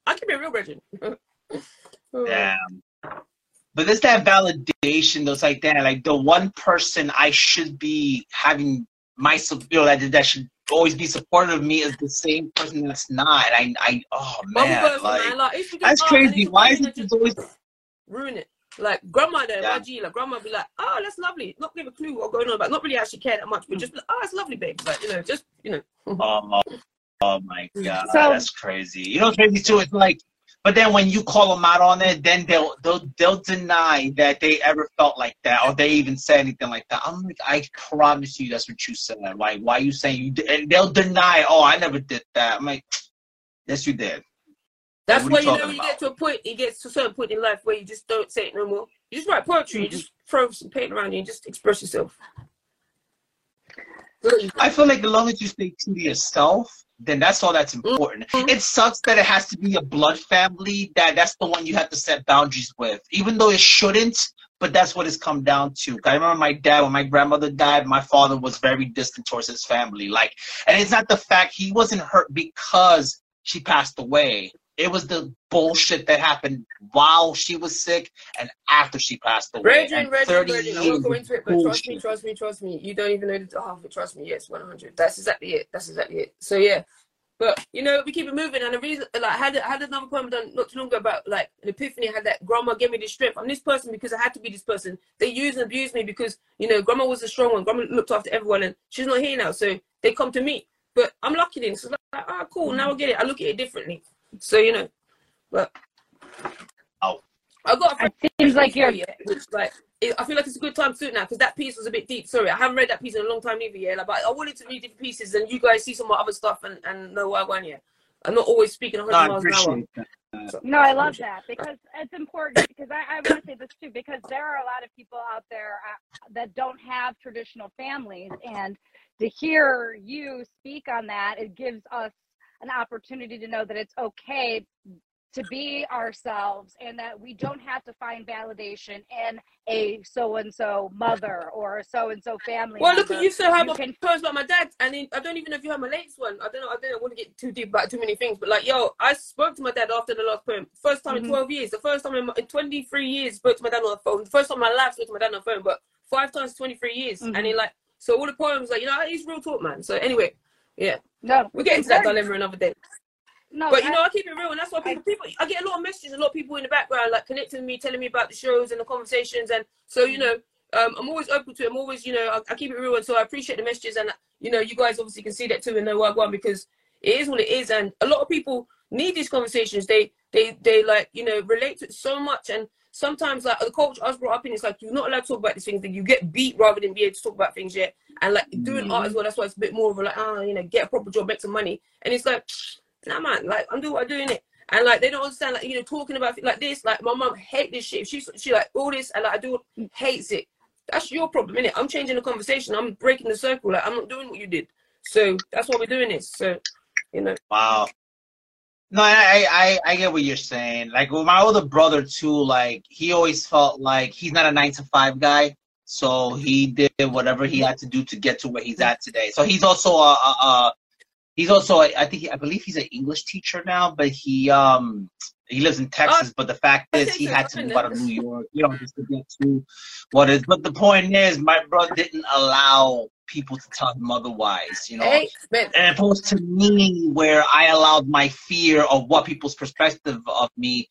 I can be a real virgin. Oh. Damn. But there's that validation, those like that. Like the one person I should be having my sup- you know that that should always be supportive of me is the same person that's not. I I oh Bubble oh, man, like. That's oh, crazy. Why is it always ruin it? Like grandma there, Yeah. my G, like grandma be like, oh, that's lovely. Not give a clue what's going on, but not really actually care that much, but just like, oh, it's lovely, babe. Like you know, just you know. oh, oh my god, So- that's crazy. You know what's crazy too? It's like but then when you call them out on it, then they'll they'll they'll deny that they ever felt like that or they even said anything like that. I'm like, I promise you, that's what you said. Like, why you saying you? And they'll deny. Oh, I never did that. I'm like, yes, you did. That's what why you you know you about? get to a point, it gets to a certain point in life where you just don't say it no more. You just write poetry, you just throw some paint around you and just express yourself. I feel like as long as you stay true to yourself, then that's all that's important. Mhm. It sucks that it has to be a blood family. That that's the one you have to set boundaries with, even though it shouldn't. But that's what it's come down to. I remember my dad when my grandmother died. My father was very distant towards his family. Like, and it's not the fact he wasn't hurt because she passed away. It was the bullshit that happened while she was sick and after she passed away. Regin, 30 I won't go into it, but trust me, trust me, trust me. You don't even know the half of it. Trust me. Yes, 100. That's exactly it. That's exactly it. So, yeah. But, you know, we keep it moving. And the reason, like, I had, I had another poem done not too long ago about, like, an epiphany. I had that grandma gave me the strength. I'm this person because I had to be this person. They use and abuse me because, you know, grandma was a strong one. Grandma looked after everyone and she's not here now. So they come to me. But I'm lucky then. So, like, ah, cool. Now I get it. I look at it differently. So, you know, but. Oh. I got a It seems like you're yeah, which like it, I feel like it's a good time to do it now because that piece was a bit deep. Sorry, I haven't read that piece in a long time either. Yeah, like, but I wanted to read different pieces and you guys see some of my other stuff and and know why I went. Yeah, I'm not always speaking 100 No, I miles an hour. that. No, I love that because it's important. Because I, I want to say this too, because there are a lot of people out there uh, that don't have traditional families, and to hear you speak on that, it gives us an opportunity to know that it's okay to be ourselves and that we don't have to find validation in a so and so mother or a so and so family. Well, look member. you still have You my can- poems about my dad, and then, I don't even know if you heard my latest one. I don't know. I don't want to get too deep about too many things, but like, yo, I spoke to my dad after the last poem. First time Mhm. in 12 years. The first time in, my, in 23 years, spoke to my dad on the phone. The first time in my life, spoke to my dad on the phone, but five times 23 years, Mhm. and then like, so all the poems, like, you know, he's real talk, man. So anyway, yeah, No, we'll get into that dilemma another day. No, But you I- know, I keep it real, and that's why people, people, I get a lot of messages, a lot of people in the background, like connecting with me, telling me about the shows and the conversations, and so you know, um, I'm always open to it. I'm always, you know, I, I keep it real, and so I appreciate the messages, and you know, you guys obviously can see that too and know what I want because it is what it is, and a lot of people need these conversations. They, they, they like, you know, relate to it so much, and sometimes like the culture I was brought up in, it's like you're not allowed to talk about these things. That you get beat rather than be able to talk about things yet, and like doing art as well. That's why it's a bit more of a like, ah, you know, get a proper job, make some money, and it's like nah man, like I'm doing what I'm doing it. And like they don't understand, like you know, talking about like this. Like my mom hate this shit. She she like all this, and like I do hates it. That's your problem, innit? I'm changing the conversation. I'm breaking the circle. Like I'm not doing what you did. So that's why we're doing this. So you know, Wow. No, I, I I get what you're saying. Like with my older brother too, like he always felt like he's not a nine to five guy, so he did whatever he had to do to get to where he's at today. So he's also a, a, a he's also a, I think I believe he's an English teacher now, but he um he lives in Texas. But the fact is, he had to move out of New York, you know, just to get to what is. But the point is, my brother didn't allow people to tell him otherwise, you know? Hey and opposed to me where I allowed my fear of what people's perspective of me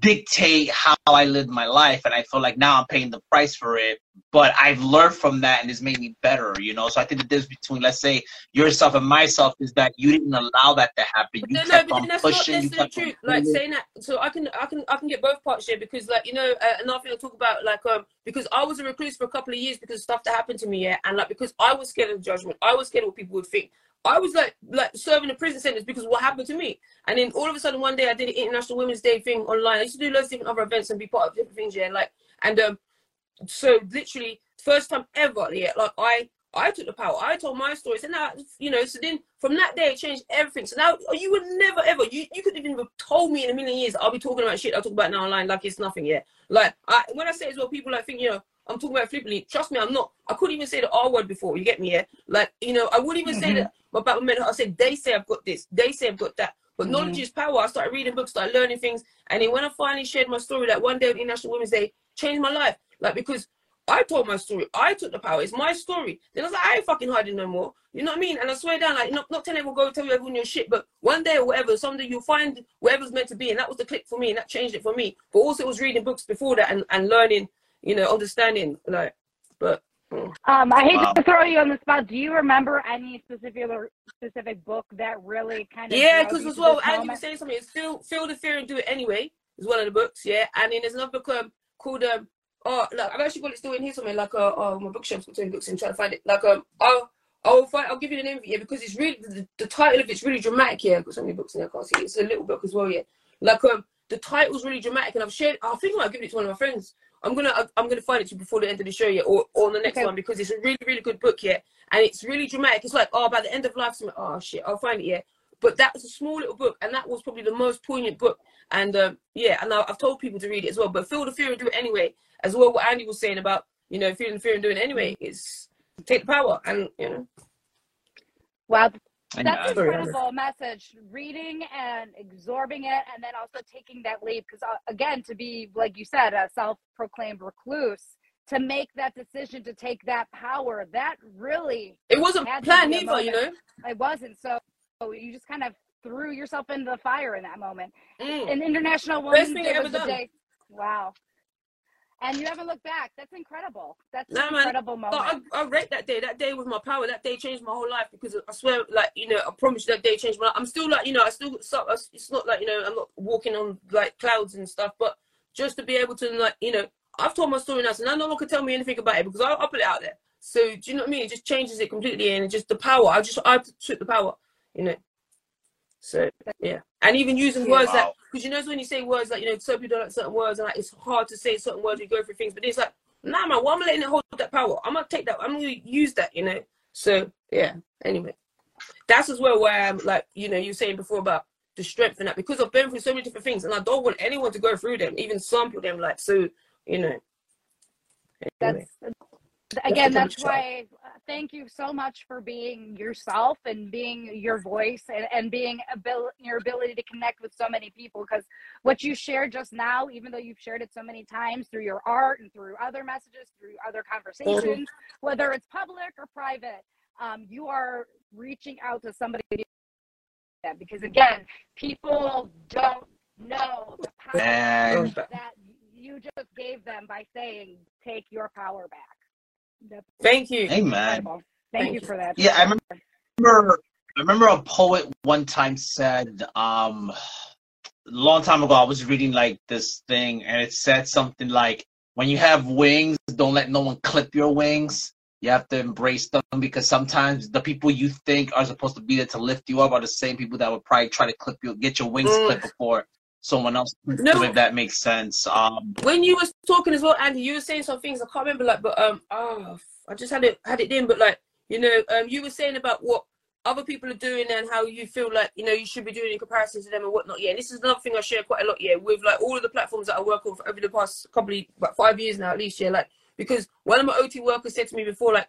dictate how I lived my life and I feel like now I'm paying the price for it. But I've learned from that and it's made me better you know? So I think the difference between let's say yourself and myself is that you didn't allow that to happen. You no, no, kept but on that's not pushing you necessarily true. Like saying that, so I can, I can, I can get both parts here because, like, you know, uh, another thing I talk about, like, um, because I was a recluse for a couple of years because of stuff that happened to me, yeah, and like because I was scared of judgment, I was scared of what people would think. I was like, like serving a prison sentence because what happened to me, and then all of a sudden one day I did an International Women's Day thing online. I used to do loads of different other events and be part of different things, yeah, like, and um, so literally first time ever, yeah, like I I took the power. I told my stories, and now you know. So then, from that day, it changed everything. So now, you would never ever. You you could even have told me in a million years. I'll be talking about shit. I'll talk about now online like it's nothing. Yeah. Like I, when I say as well, people like think you know. I'm talking about flippantly. Trust me, I'm not. I couldn't even say the R word before. You get me? Yeah. Like you know, I wouldn't even say Mhm. that about mental. I said they say I've got this. They say I've got that. But Mhm. knowledge is power. I started reading books, started learning things, and then when I finally shared my story, like one day on International Women's Day, changed my life. Like because I told my story, I took the power. It's my story. Then I was like, I ain't fucking hiding no more. You know what I mean? And I swear down, like not, not telling everyone go tell everyone your shit, but one day or whatever, someday you'll find whatever's meant to be, and that was the click for me, and that changed it for me. But also, it was reading books before that and, and learning, you know, understanding, like. But Um, I hate Wow. to throw you on the spot. Do you remember any specific specific book that really kind of Yeah, because as well, this you were saying something. It's feel feel the fear and do it anyway. Is one of the books, yeah. And then there's another book um, called um oh like I've actually got it still in here somewhere like uh oh my bookshelf's got books and trying to find it like um I'll I'll find I'll give you the name of it yeah because it's really the, the title of it's really dramatic yeah I've got so many books in there I can't see it. it's a little book as well yeah like um the title's really dramatic and I've shared I think I might give it to one of my friends I'm gonna I'm gonna find it to you before the end of the show yeah or, or on the next Okay. one because it's a really really good book yeah and it's really dramatic. It's like oh by the end of life something, oh shit I'll find it yeah. But that was a small little book and that was probably the most poignant book and um, yeah and I, I've told people to read it as well but feel the fear and do it anyway as well what Andy was saying about you know feeling the fear and doing it anyway is take the power and you know. Wow, And, that's Sorry, incredible message. Reading and absorbing it, and then also taking that leap. Because uh, again, to be like you said, a self-proclaimed recluse, to make that decision to take that power, that really it wasn't Had to planned be a either you know it wasn't. So you just kind of threw yourself into the fire in that moment. Mm. An International Best thing Day ever was the done. day. Wow. And you haven't looked back. That's incredible. That's man. incredible But moment. I, I rate that day. That day was my power. That day changed my whole life because I swear, like you know, I promise you that day changed my life. I'm still like you know, I still it's not like you know, I'm not walking on like clouds and stuff. But just to be able to like you know, I've told my story now, so now no one can tell me anything about it because I, I put it out there. So do you know what I mean? It just changes it completely, and it just the power. I just I took the power, you know. So yeah, and even using words that because you know when you say words like you know some people don't like certain words and like it's hard to say certain words. We go through things, but it's like nah, man. Why am I letting it hold that power? I'm gonna take that. I'm gonna use that, you know. So yeah. Anyway, that's as well where I'm like you know you were saying before about the strength and that because I've been through so many different things and I don't want anyone to go through them, even sample them. Like so, you know. Anyway. That's again. That's why. uh, Thank you so much for being yourself and being your voice and, and being abil- your ability to connect with so many people. Because what you shared just now, even though you've shared it so many times through your art and through other messages, through other conversations, whether it's public or private, um, you are reaching out to somebody. That because again, people don't know the power that you just gave them by saying take your power back. That's Thank you. amen. Thank, Thank you you. for that. Yeah, I remember. I remember a poet one time said, um, a long time ago, I was reading like this thing, and it said something like, "When you have wings, don't let no one clip your wings. You have to embrace them because sometimes the people you think are supposed to be there to lift you up are the same people that would probably try to clip you, get your wings Mm. clipped before someone else. No. if that makes sense. Um, when you was talking as well, Andy, you were saying some things I can't remember, like, but um, oh, I just had it had it in, but like, you know, um, you were saying about what other people are doing and how you feel like you know you should be doing in comparison to them and whatnot. Yeah, and this is another thing I share quite a lot. Yeah, with like all of the platforms that I work on for over the past probably about five years now at least. Yeah, like because one of my OT workers said to me before, like,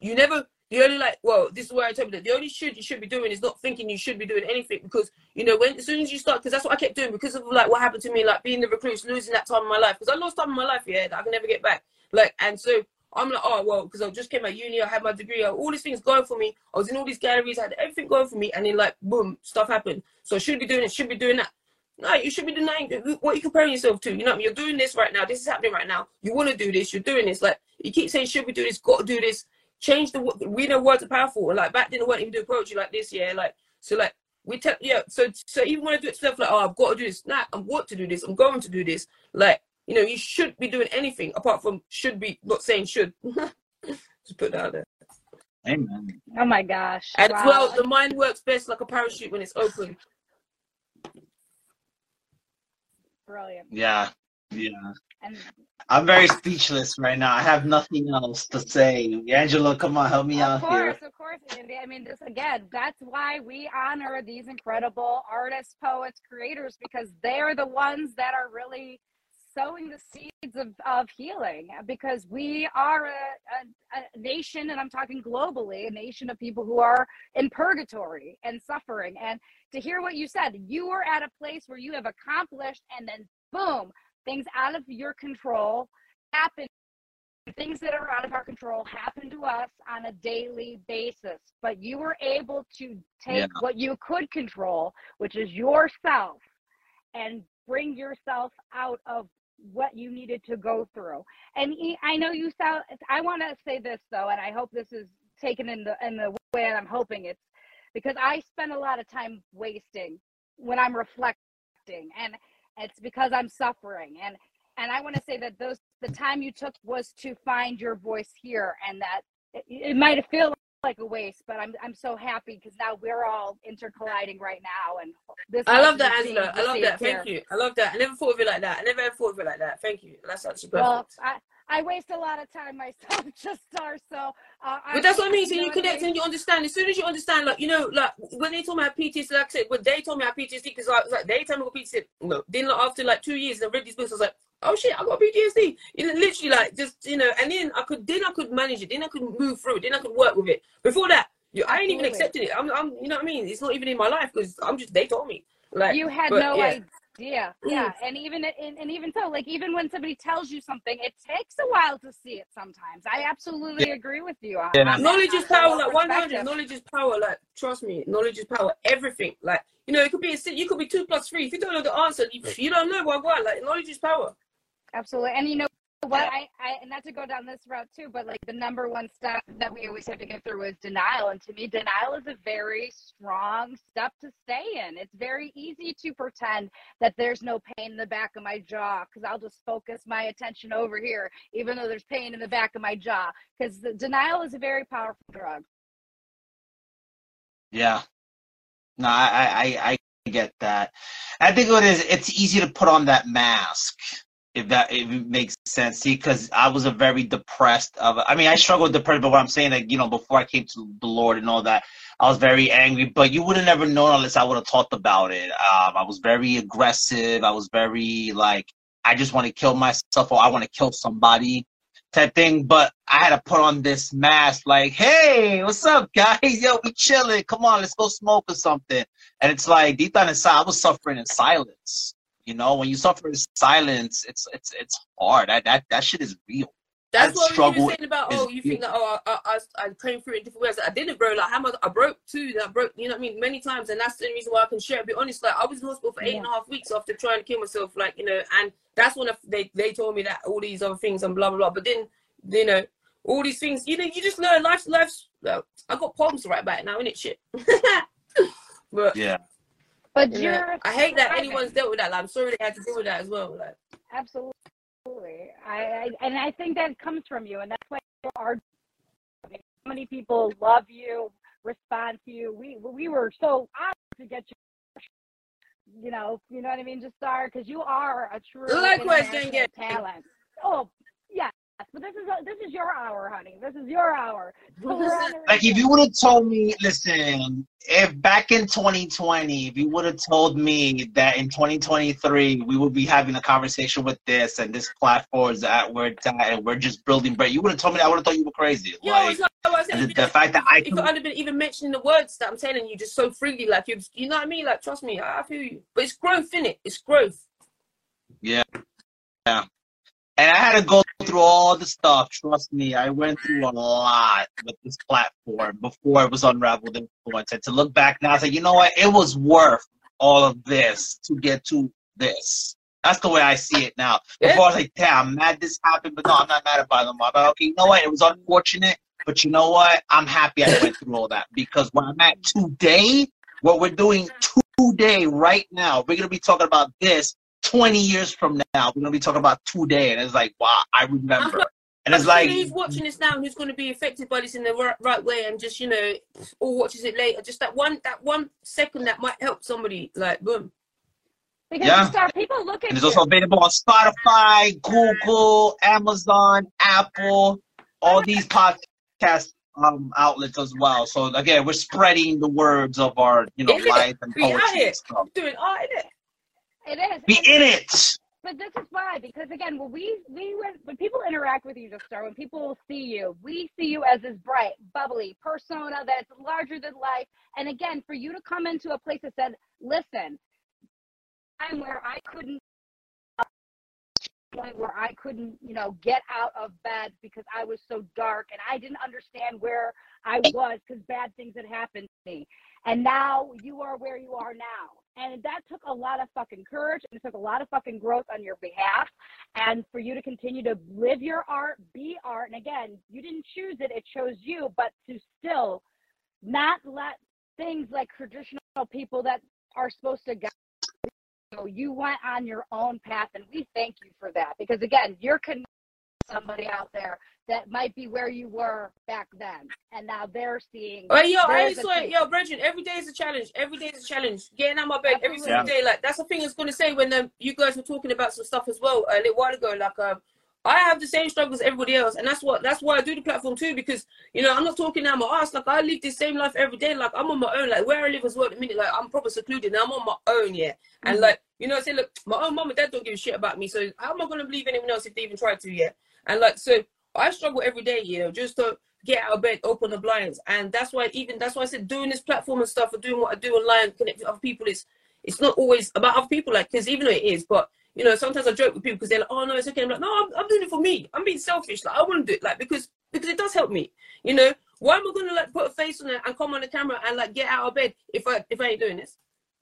you never. The only like, well, this is where I interpret it. The only should you should be doing is not thinking you should be doing anything because you know when as soon as you start, because that's what I kept doing because of like what happened to me, like being the recluse, losing that time in my life because I lost time in my life, yeah, that I can never get back. Like, and so I'm like, oh well, because I just came out uni, I had my degree, had all these things going for me. I was in all these galleries, I had everything going for me, and then like, boom, stuff happened. So I should be doing it, should be doing that. No, you should be denying what you comparing yourself to. You know, I mean? you're doing this right now. This is happening right now. You want to do this. You're doing this. Like you keep saying, should we do this? Got to do this. Change the. We know words are powerful. And like back then, I weren't even doing poetry like this. Yeah, like so, like we tell. Yeah, so so even when I do it stuff like, oh, I've got to do this. Nah, I'm want to do this. I'm going to do this. Like you know, you should be doing anything apart from should be. Not saying should. Just put that out there. amen. Oh my gosh. And as Wow. well, the mind works best like a parachute when it's open. Brilliant. Yeah, yeah. And I'm very speechless right now. I have nothing else to say. Angela, come on, help me of out here. Of course, of course, Andy. I mean, this again, that's why we honor these incredible artists, poets, creators, because they are the ones that are really sowing the seeds of, of healing because we are a, a, a, nation, and I'm talking globally, a nation of people who are in purgatory and suffering. And to hear what you said, you are at a place where you have accomplished, and then boom, things out of your control happen. Things that are out of our control happen to us on a daily basis, but you were able to take yeah. what you could control, which is yourself, and bring yourself out of what you needed to go through. And I know you sound. I want to say this though, and I hope this is taken in the in the way that I'm hoping it's because I spend a lot of time wasting when I'm reflecting, and it's because I'm suffering. And and I want to say that those the time you took was to find your voice here, and that it, it might have felt like a waste, but I'm I'm so happy because now we're all intercolliding right now, and this. I love that, Angela. I love that. Thank you. I love that. I never thought of it like that. I never thought of it like that. Thank you. That's actually perfect. Well, I, I waste a lot of time myself, just star. So, uh, but that's what I mean. So you connect and you understand. As soon as you understand, like you know, like when they told me I PTSD, like I said, when they told me I PTSD, because I was like, they told me I PTSD. No, then like, after like two years, I read these books. I was like, oh shit, I got PTSD. You know, literally like just you know, and then I could then I could manage it, then I could move through it, then I could work with it. Before that, you, I ain't even accepted it. I'm, I'm, you know what I mean? It's not even in my life because I'm just they told me. Like you had but, no yeah. Idea. Yeah, yeah, and even and, and even so, like even when somebody tells you something, it takes a while to see it. Sometimes I absolutely yeah. agree with you. On, yeah. on knowledge is power. Like one hundred, knowledge is power. Like trust me, knowledge is power. Everything. Like you know, it could be a you could be two plus three. If you don't know the answer, you, you don't know why. Why? Like knowledge is power. Absolutely. And you know what I, I and not to go down this route too, but like the number one step that we always have to get through is denial. And to me, denial is a very strong step to stay in. It's very easy to pretend that there's no pain in the back of my jaw because I'll just focus my attention over here, even though there's pain in the back of my jaw. Because denial is a very powerful drug. Yeah. No, I, I, I get that. I think what it is, it's easy to put on that mask if that if it makes sense. See, because I was a very depressed. Of I mean, I struggled with depression, but what I'm saying, like you know, before I came to the Lord and all that, I was very angry. But you would have never known unless I would have talked about it. Um, I was very aggressive. I was very like, I just want to kill myself or I want to kill somebody type thing. But I had to put on this mask, like, hey, what's up, guys? Yo, we chilling. Come on, let's go smoke or something. And it's like deep down inside, I was suffering in silence. You know, when you suffer in silence, it's it's it's hard. That that that shit is real. That's that what we were saying about. Oh, you real. think that? Oh, I, I, I came through it in different ways. I didn't, bro. Like how much I broke too. That broke. You know what I mean? Many times, and that's the reason why I can share. Be honest. Like I was in hospital for eight yeah. and a half weeks after trying to kill myself. Like you know, and that's when they they told me that all these other things and blah blah blah. But then you know all these things. You know, you just learn. Life's life's. Uh, I got problems right about it now, innit? Shit. but yeah. But you I hate that anyone's dealt with that. Like, I'm sorry they had to deal with that as well. Like, absolutely. I, I and I think that comes from you, and that's why you are. so many people love you, respond to you. We we were so honored to get you. You know, you know what I mean. Justar because you are a true Likewise, talent. Oh yeah, but this is a, this is your hour, honey. This is your hour. like if you would have told me, listen, if back in 2020, if you would have told me that in 2023 we would be having a conversation with this and this platform is at where it's at and we're just building but you would have told me that. I would have thought you were crazy. Yeah, like, the, the fact that I if I had been even mentioning the words that I'm telling you just so freely, like you, you know what I mean? Like trust me, I feel you. But it's growth in it. It's growth. Yeah. Yeah. And I had to go through all the stuff. Trust me, I went through a lot with this platform before it was Unraveled Influence. And to look back now, I say, you know what? It was worth all of this to get to this. That's the way I see it now. Before I was like, damn, I'm mad this happened, but no, I'm not mad about it. I'm like, okay, you know what? It was unfortunate, but you know what? I'm happy I went through all that because where I'm at today, what we're doing today, right now, we're going to be talking about this 20 years from now, we're gonna be talking about today, and it's like, wow, I remember. And it's like who's watching this now, who's going to be affected by this in the right, right way, and just you know, or watches it later. Just that one, that one second that might help somebody. Like boom. Because yeah. start people look at. And it's also available on Spotify, Google, Amazon, Apple, all these podcast um, outlets as well. So again, we're spreading the words of our, you know, life and poetry and stuff. Doing art, it is. Be in it. but this is why because again when we we when, when people interact with you Justar when people see you we see you as this bright bubbly persona that's larger than life and again for you to come into a place that said listen i'm where i couldn't point where i couldn't you know get out of bed because i was so dark and i didn't understand where i was because bad things had happened to me and now you are where you are now and that took a lot of fucking courage and it took a lot of fucking growth on your behalf. And for you to continue to live your art, be art. And again, you didn't choose it, it chose you, but to still not let things like traditional people that are supposed to guide you, you went on your own path. And we thank you for that because again, you're connecting somebody out there that might be where you were back then, and now they're seeing. Oh, yo, I swear, yo, Bridget, every day is a challenge. Every day is a challenge. Getting out my bed Absolutely. every single yeah. day, like that's the thing I was gonna say when um, you guys were talking about some stuff as well a little while ago. Like, um, I have the same struggles as everybody else, and that's what that's why I do the platform too. Because you know, I'm not talking out my ass. Like, I live the same life every day. Like, I'm on my own. Like, where I live as well. At the minute, like, I'm proper secluded. Now I'm on my own, yeah. And mm-hmm. like, you know, I say, look, my own mom and dad don't give a shit about me. So how am I gonna believe anyone else if they even try to, yeah? And like, so I struggle every day, you know, just to get out of bed, open the blinds. And that's why even that's why I said doing this platform and stuff or doing what I do online, connecting with other people is it's not always about other people, like because even though it is, but you know, sometimes I joke with people because they're like, oh no, it's okay. I'm like, no, I'm, I'm doing it for me. I'm being selfish. Like I want to do it, like because because it does help me. You know, why am I gonna like put a face on it and come on the camera and like get out of bed if I if I ain't doing this?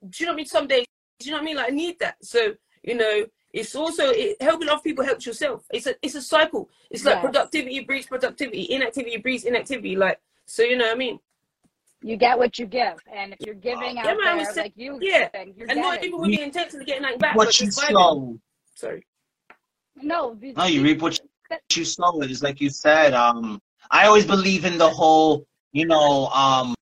Do you know what I mean? Some days, do you know what I mean? Like I need that. So you know, it's also it, helping other people helps yourself. It's a it's a cycle. It's like yes. productivity breeds productivity, inactivity breeds inactivity. Like so, you know what I mean. You get what you give, and if you're giving out yeah, man, there, like you, yeah, and not people with the intention of getting that back. What you sow. Sorry. No. No, you reap what you sow. It's like you said. Um, I always believe in the whole, you know, um,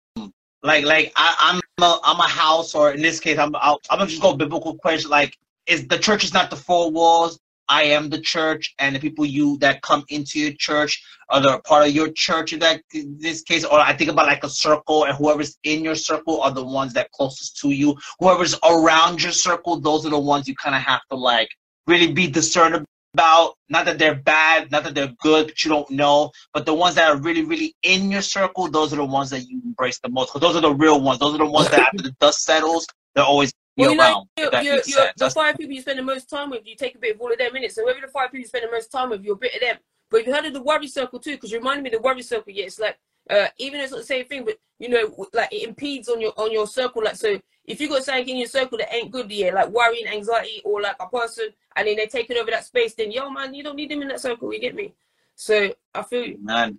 like like I, am a I'm a house, or in this case, I'm I'm gonna just go biblical question. Like is the church is not the four walls. I am the church, and the people you that come into your church are the part of your church in that in this case. Or I think about like a circle, and whoever's in your circle are the ones that closest to you. Whoever's around your circle, those are the ones you kind of have to like really be discerning about. Not that they're bad, not that they're good, but you don't know. But the ones that are really, really in your circle, those are the ones that you embrace the most. Because those are the real ones. Those are the ones that after the dust settles, they're always well, you know, you're, you're, you're, the five people you spend the most time with, you take a bit of all of them minutes. So whoever the five people you spend the most time with, you're a bit of them. But if you heard of the worry circle too, because you reminded me of the worry circle, yeah, it's like uh, even though it's not the same thing, but you know, like it impedes on your on your circle. Like so, if you got something in your circle that ain't good, yeah, like worrying, anxiety, or like a person, and then they're taking over that space, then yo, man, you don't need them in that circle. You get me? So I feel you. Man.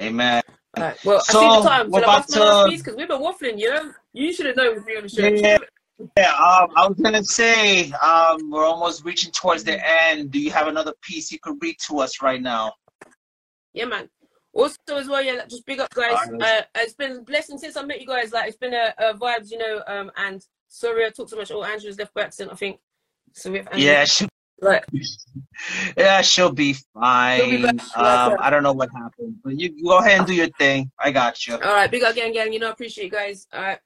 Amen. Right. Well, so, I see the time. We're about to... Because we've been waffling, you know? You should have known with me on the show. Yeah, yeah um, I was going to say, um, we're almost reaching towards the end. Do you have another piece you could read to us right now? Yeah, man. Also, as well, yeah, just big up, guys. Uh, it's been a blessing since I met you guys. Like, it's been a, a vibes, you know. Um, and sorry I talked so much. Oh, Andrew's left by accident, I think. So we have Andrew. Yeah, she, like, yeah, she'll be fine. She'll be um, I don't know what happened, but you, go ahead and do your thing. I got you. All right, big up, gang, gang. You know, I appreciate you guys. All right,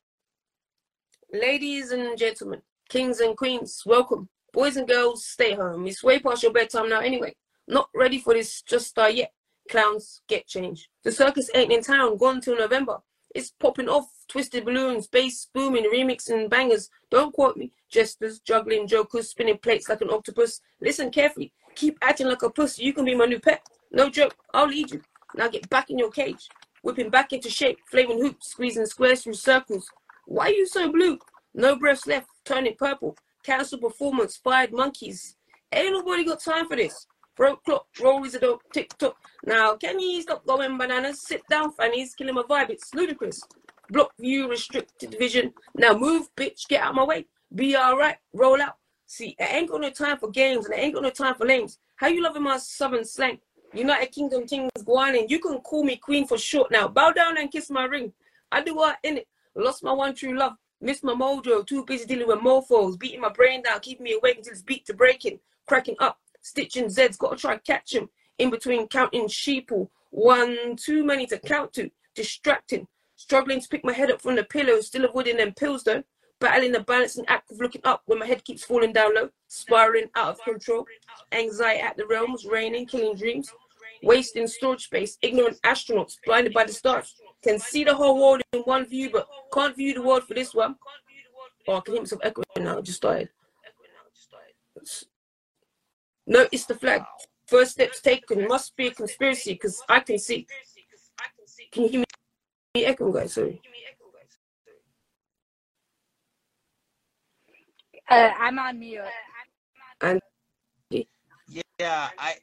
ladies and gentlemen, kings and queens, welcome. Boys and girls, stay home. It's way past your bedtime now, anyway. Not ready for this just start yet. Clowns get changed. The circus ain't in town. Gone till November. It's popping off. Twisted balloons, bass booming, remixing bangers. Don't quote me. Jesters, juggling jokers, spinning plates like an octopus. Listen carefully. Keep acting like a pussy. You can be my new pet. No joke. I'll lead you. Now get back in your cage. Whipping back into shape. Flaming hoops. Squeezing squares through circles. Why are you so blue? No breaths left. Turning purple. Cancel performance. Fired monkeys. Ain't nobody got time for this. Throat clock. Roll is a dope. Tick tock. Now, can you stop going bananas? Sit down, fannies. Killing my vibe. It's ludicrous. Block view. Restricted vision. Now move, bitch. Get out my way. Be alright. Roll out. See, I ain't got no time for games and I ain't got no time for lames. How you loving my southern slang? United Kingdom things going You can call me queen for short now. Bow down and kiss my ring. I do what in it. Lost my one true love. Miss my mojo. Too busy dealing with mofos. Beating my brain down. Keeping me awake until it's beat to breaking. Cracking up. Stitching Zeds. Gotta try catch him. In between counting sheeple. One too many to count to. Distracting. Struggling to pick my head up from the pillow. Still avoiding them pills though. battling the balancing act of looking up when my head keeps falling down low, spiraling out of control, anxiety at the realms, raining, killing dreams, wasting storage space, ignorant astronauts blinded by the stars, can see the whole world in one view, but can't view the world for this one. Oh, I can hear myself echoing now, I just started. Notice the flag. First steps taken must be a conspiracy because I can see. Can you hear me echoing, guys? Sorry. Uh, I'm on mute. Yeah, I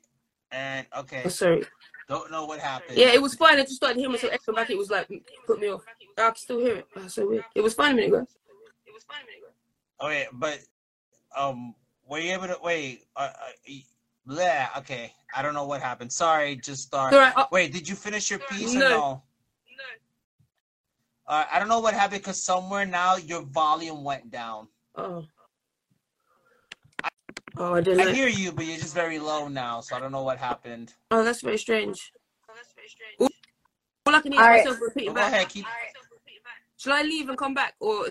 and okay. Oh, sorry. Don't know what happened. Yeah, it was fine. I just started hearing myself echo back. It was like put me off. I can still hear it. Oh, so weird. It was fine a minute ago. Okay, but um, were you able to wait? Uh, uh, yeah, okay. I don't know what happened. Sorry, Justar. Right. Oh, Wait, did you finish your piece or No. no? Uh, I don't know what happened because somewhere now your volume went down. oh. Oh, I didn't. I hear you, but you're just very low now, so I don't know what happened. Oh, that's very strange. All all I can hear All is right. myself repeating Well, back. ahead, keep. Shall I leave and come back, or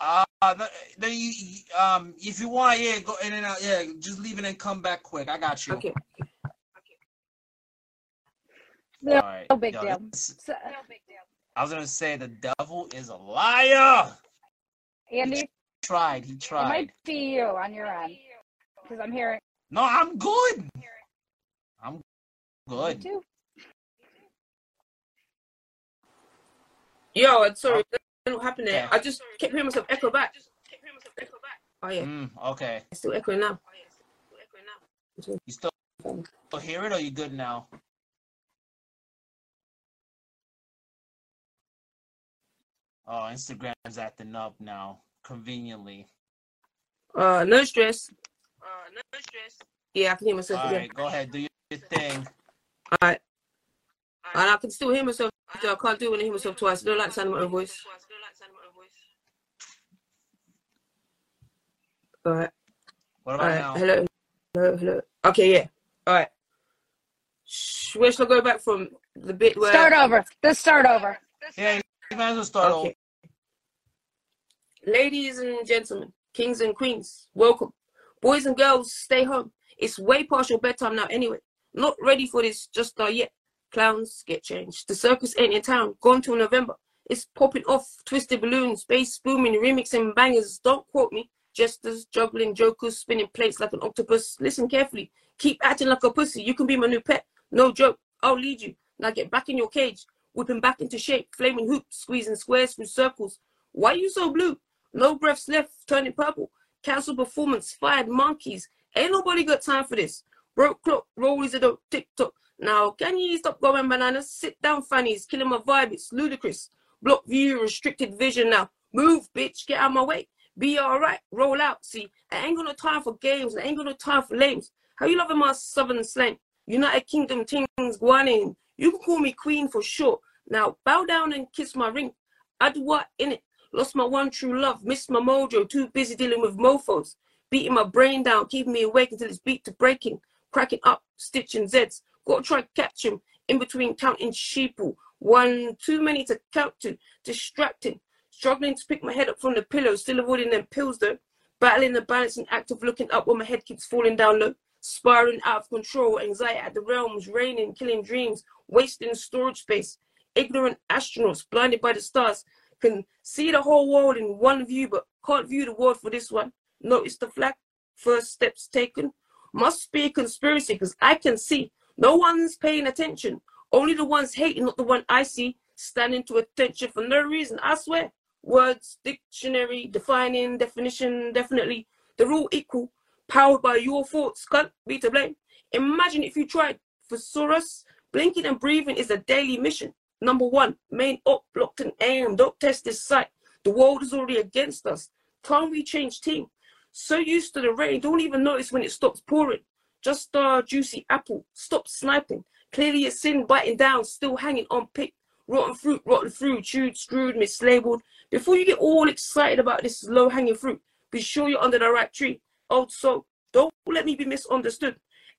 Uh, no, no, you, you- um, if you want, yeah, go in and out. Yeah, just leave it and come back quick. I got you. okay? No, All right. no big Yo, deal. this- So, I was gonna say the devil is a liar. Andy, it Tried. He tried. might be you on your end because I'm hearing No, I'm good. I'm you good. too. Yo, I'm sorry. That didn't happen there. Yeah. I just kept hearing myself echo back. Just kept hearing myself echo back. Oh yeah, Mm, okay. it's still echoing now. You still still hear it, or you good now? Oh, Instagram's acting up now, conveniently. Uh, no stress. Uh, no stress. Yeah, I can hear myself All again. right, go ahead, do your thing. Alright. And I can still hear myself. I can't do it when I hear myself twice. I don't like the sound of my own voice. Alright. What about Alright. now? Hello. Hello. Hello. Okay, yeah. Alright. Sh- Where shall I go back from the bit where Start over. Let's start over. Yeah, you might as well start over. Ladies and gentlemen, kings and queens, welcome. Boys and girls, stay home. It's way past your bedtime now anyway. Not ready for this just yet. Clowns get changed. The circus ain't in town. Gone till November. It's popping off. Twisted balloons, bass booming, remixing bangers. Don't quote me. Jesters, juggling jokers, spinning plates like an octopus. Listen carefully. Keep acting like a pussy. You can be my new pet. No joke. I'll lead you. Now get back in your cage. Whipping back into shape. Flaming hoops, squeezing squares through circles. Why are you so blue? No breaths left, turning purple. Cancel performance, fired monkeys. Ain't nobody got time for this. Broke clock, rollies it up, tick tock. Now, can you stop going bananas? Sit down, fannies. Killing my vibe, it's ludicrous. Block view, restricted vision now. Move, bitch, get out of my way. Be alright, roll out. See, I ain't got no time for games. I ain't got no time for lames. How you loving my southern slang? United Kingdom things going in. You can call me queen for sure. Now, bow down and kiss my ring. What in it? Lost my one true love, missed my mojo, too busy dealing with mofos. Beating my brain down, keeping me awake until it's beat to breaking. Cracking up, stitching Zeds. Gotta try catch him in between counting sheeple. One too many to count to. Distracting. Struggling to pick my head up from the pillow, still avoiding them pills though. Battling the balancing act of looking up when my head keeps falling down low. Spiraling out of control, anxiety at the realms, raining, killing dreams, wasting storage space. Ignorant astronauts, blinded by the stars, can see the whole world in one view, but can't view the world for this one. Notice the flag. First steps taken. Must be a conspiracy because I can see no one's paying attention. Only the ones hating, not the one I see, standing to attention for no reason. I swear. Words, dictionary, defining, definition, definitely. They're all equal. Powered by your thoughts. Can't be to blame. Imagine if you tried. Thesaurus, blinking and breathing is a daily mission. Number one, main up, blocked and aim. Don't test this site. The world is already against us. Can't we change team? So used to the rain, don't even notice when it stops pouring. Just a juicy apple. Stop sniping. Clearly it's sin biting down, still hanging on pick. Rotten fruit, rotten fruit, chewed, screwed, mislabeled. Before you get all excited about this low hanging fruit, be sure you're under the right tree. Also, don't let me be misunderstood.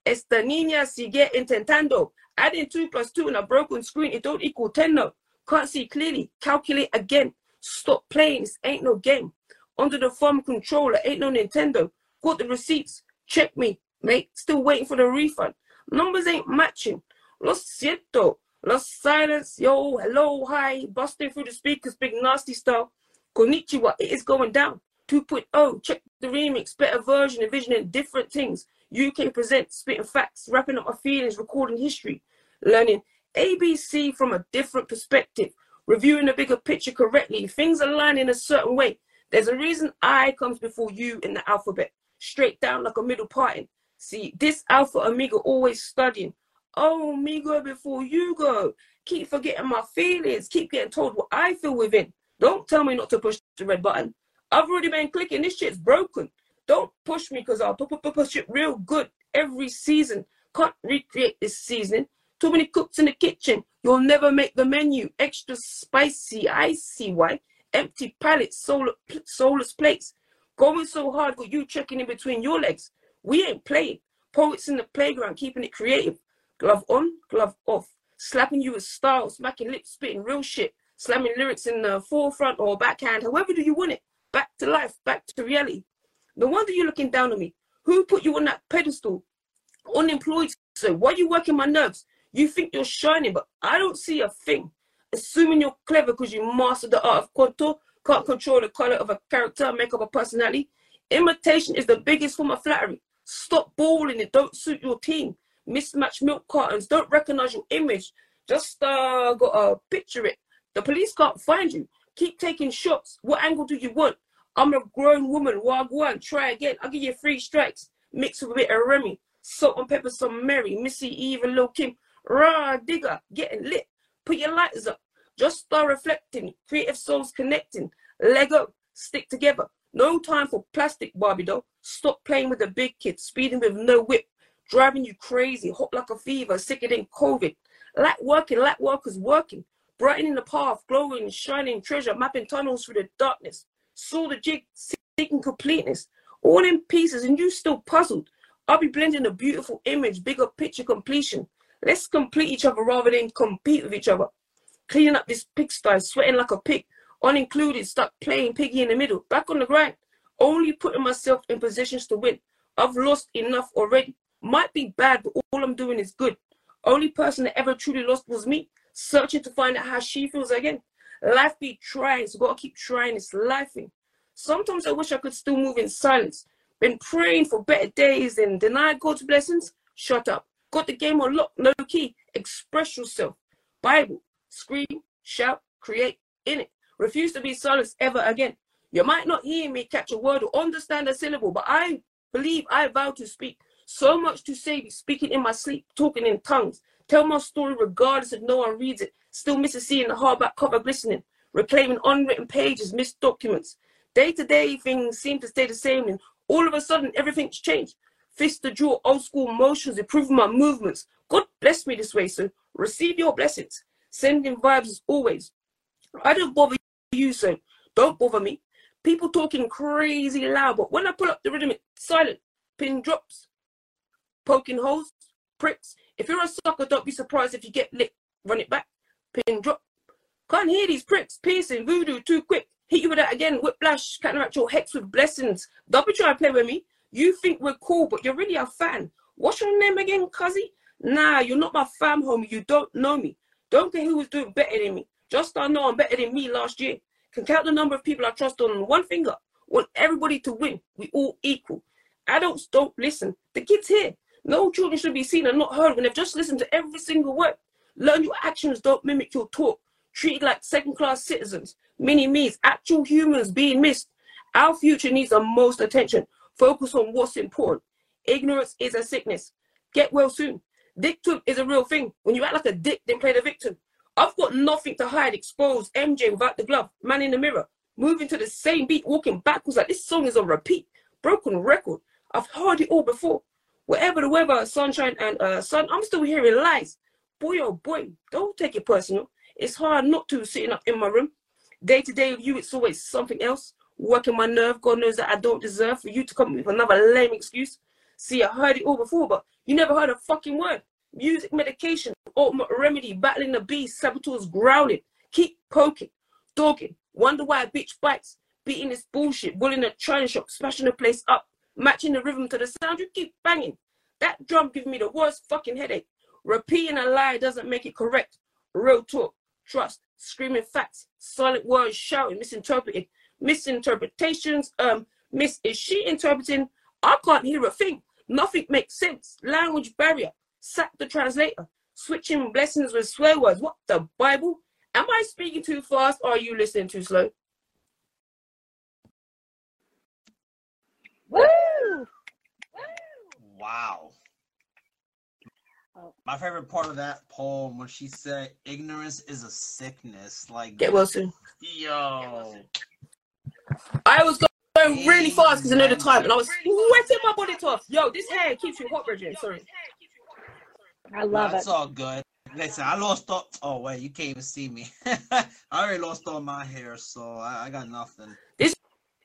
Esta niña sigue intentando. Adding two plus two in a broken screen, it don't equal ten no. Can't see clearly. Calculate again. Stop playing. This ain't no game. Under the farm controller, ain't no Nintendo. Got the receipts. Check me, mate. Still waiting for the refund. Numbers ain't matching. Lo siento. Lost silence. Yo, hello, hi. Busting through the speakers, big nasty style. Konnichiwa, it is going down. 2.0, check the remix, better version, envisioning different things. UK presents, spitting facts, wrapping up my feelings, recording history, learning ABC from a different perspective, reviewing the bigger picture correctly, things align in a certain way. There's a reason I comes before you in the alphabet, straight down like a middle parting. See, this alpha amigo always studying. Oh, me go before you go. Keep forgetting my feelings. Keep getting told what I feel within. Don't tell me not to push the red button. I've already been clicking. This shit's broken. Don't push me because I'll push it real good every season. Can't recreate this season. Too many cooks in the kitchen. You'll never make the menu. Extra spicy. I see why. Empty palettes, soulless, soulless plates. Going so hard, got you checking in between your legs. We ain't playing. Poets in the playground, keeping it creative. Glove on, glove off. Slapping you with style, smacking lips, spitting real shit. Slamming lyrics in the forefront or backhand. However do you want it. Back to life, back to reality. No wonder you're looking down on me. Who put you on that pedestal? Unemployed, so why are you working my nerves? You think you're shining, but I don't see a thing. Assuming you're clever because you mastered the art of contour, can't control the color of a character, make up a personality. Imitation is the biggest form of flattery. Stop balling it. Don't suit your team. Mismatched milk cartons. Don't recognize your image. Just uh, got a picture it. The police can't find you. Keep taking shots. What angle do you want? I'm a grown woman. Wagwan, try again. I'll give you three strikes. Mix with a bit of Remy. Salt and pepper, some Mary. Missy Eve and Lil Kim. Rah, digger. Getting lit. Put your lighters up. Just start reflecting. Creative souls connecting. Lego. Stick together. No time for plastic, Barbie doll. Stop playing with the big kids. Speeding with no whip. Driving you crazy. Hot like a fever. Sicker than COVID. Like working, like workers working. Brightening the path. Glowing, shining treasure. Mapping tunnels through the darkness saw the jig seeking completeness, all in pieces, and you still puzzled. I'll be blending a beautiful image, bigger picture completion. Let's complete each other rather than compete with each other. Cleaning up this pigsty, sweating like a pig, unincluded, stuck playing piggy in the middle, back on the grind, only putting myself in positions to win. I've lost enough already. Might be bad, but all I'm doing is good. Only person that ever truly lost was me, searching to find out how she feels again. Life be trying, so gotta keep trying. It's lifing. Sometimes I wish I could still move in silence. Been praying for better days and denied God's blessings. Shut up. Got the game on lock, no key. Express yourself. Bible. Scream, shout, create in it. Refuse to be silenced ever again. You might not hear me catch a word or understand a syllable, but I believe I vow to speak. So much to say, speaking in my sleep, talking in tongues. Tell my story regardless if no one reads it. Still miss seeing the hardback cover glistening, reclaiming unwritten pages, missed documents. Day to day, things seem to stay the same, and all of a sudden, everything's changed. Fist to draw, old school motions, improving my movements. God bless me this way, so receive your blessings. Sending vibes as always. I don't bother you, so don't bother me. People talking crazy loud, but when I pull up the rhythm, it's silent. Pin drops, poking holes, pricks. If you're a sucker, don't be surprised if you get lit. Run it back pin drop. Can't hear these pricks, piercing, voodoo, too quick. Hit you with that again, whiplash, counteract your hex with blessings. Don't be trying to play with me. You think we're cool, but you're really a fan. What's your name again, cuzzy? Nah, you're not my fam, homie. You don't know me. Don't care who was doing better than me. Just I know I'm better than me last year. Can count the number of people I trust on one finger. Want everybody to win. We all equal. Adults don't listen. The kids here. No children should be seen and not heard when they've just listened to every single word. Learn your actions don't mimic your talk. Treated like second class citizens. Mini me's, actual humans being missed. Our future needs the most attention. Focus on what's important. Ignorance is a sickness. Get well soon. Dictum is a real thing. When you act like a dick, then play the victim. I've got nothing to hide. Exposed MJ without the glove. Man in the mirror. Moving to the same beat, walking backwards like this song is on repeat. Broken record. I've heard it all before. Whatever the weather, sunshine and uh, sun, I'm still hearing lies boy oh boy, don't take it personal. It's hard not to sitting up in my room. Day to day with you, it's always something else. Working my nerve, God knows that I don't deserve for you to come with another lame excuse. See, I heard it all before, but you never heard a fucking word. Music, medication, ultimate remedy, battling the beast, saboteurs growling. Keep poking, dogging, Wonder why a bitch bites, beating this bullshit, bullying a china shop, smashing the place up, matching the rhythm to the sound you keep banging. That drum gives me the worst fucking headache. Repeating a lie doesn't make it correct. Real talk, trust, screaming facts, solid words shouting, misinterpreted, misinterpretations. Um, miss is she interpreting? I can't hear a thing. Nothing makes sense. Language barrier. Sack the translator. Switching blessings with swear words. What the Bible? Am I speaking too fast or are you listening too slow? Woo! Wow. Oh. My favorite part of that poem when she said ignorance is a sickness. Like Get well soon. yo. I was going really fast because I know the time and I was sweating my body off. Yo, this hair keeps you hot, Bridget. Sorry. I love That's it. all good. Listen, I lost all. Oh wait, you can't even see me. I already lost all my hair, so I, I got nothing. This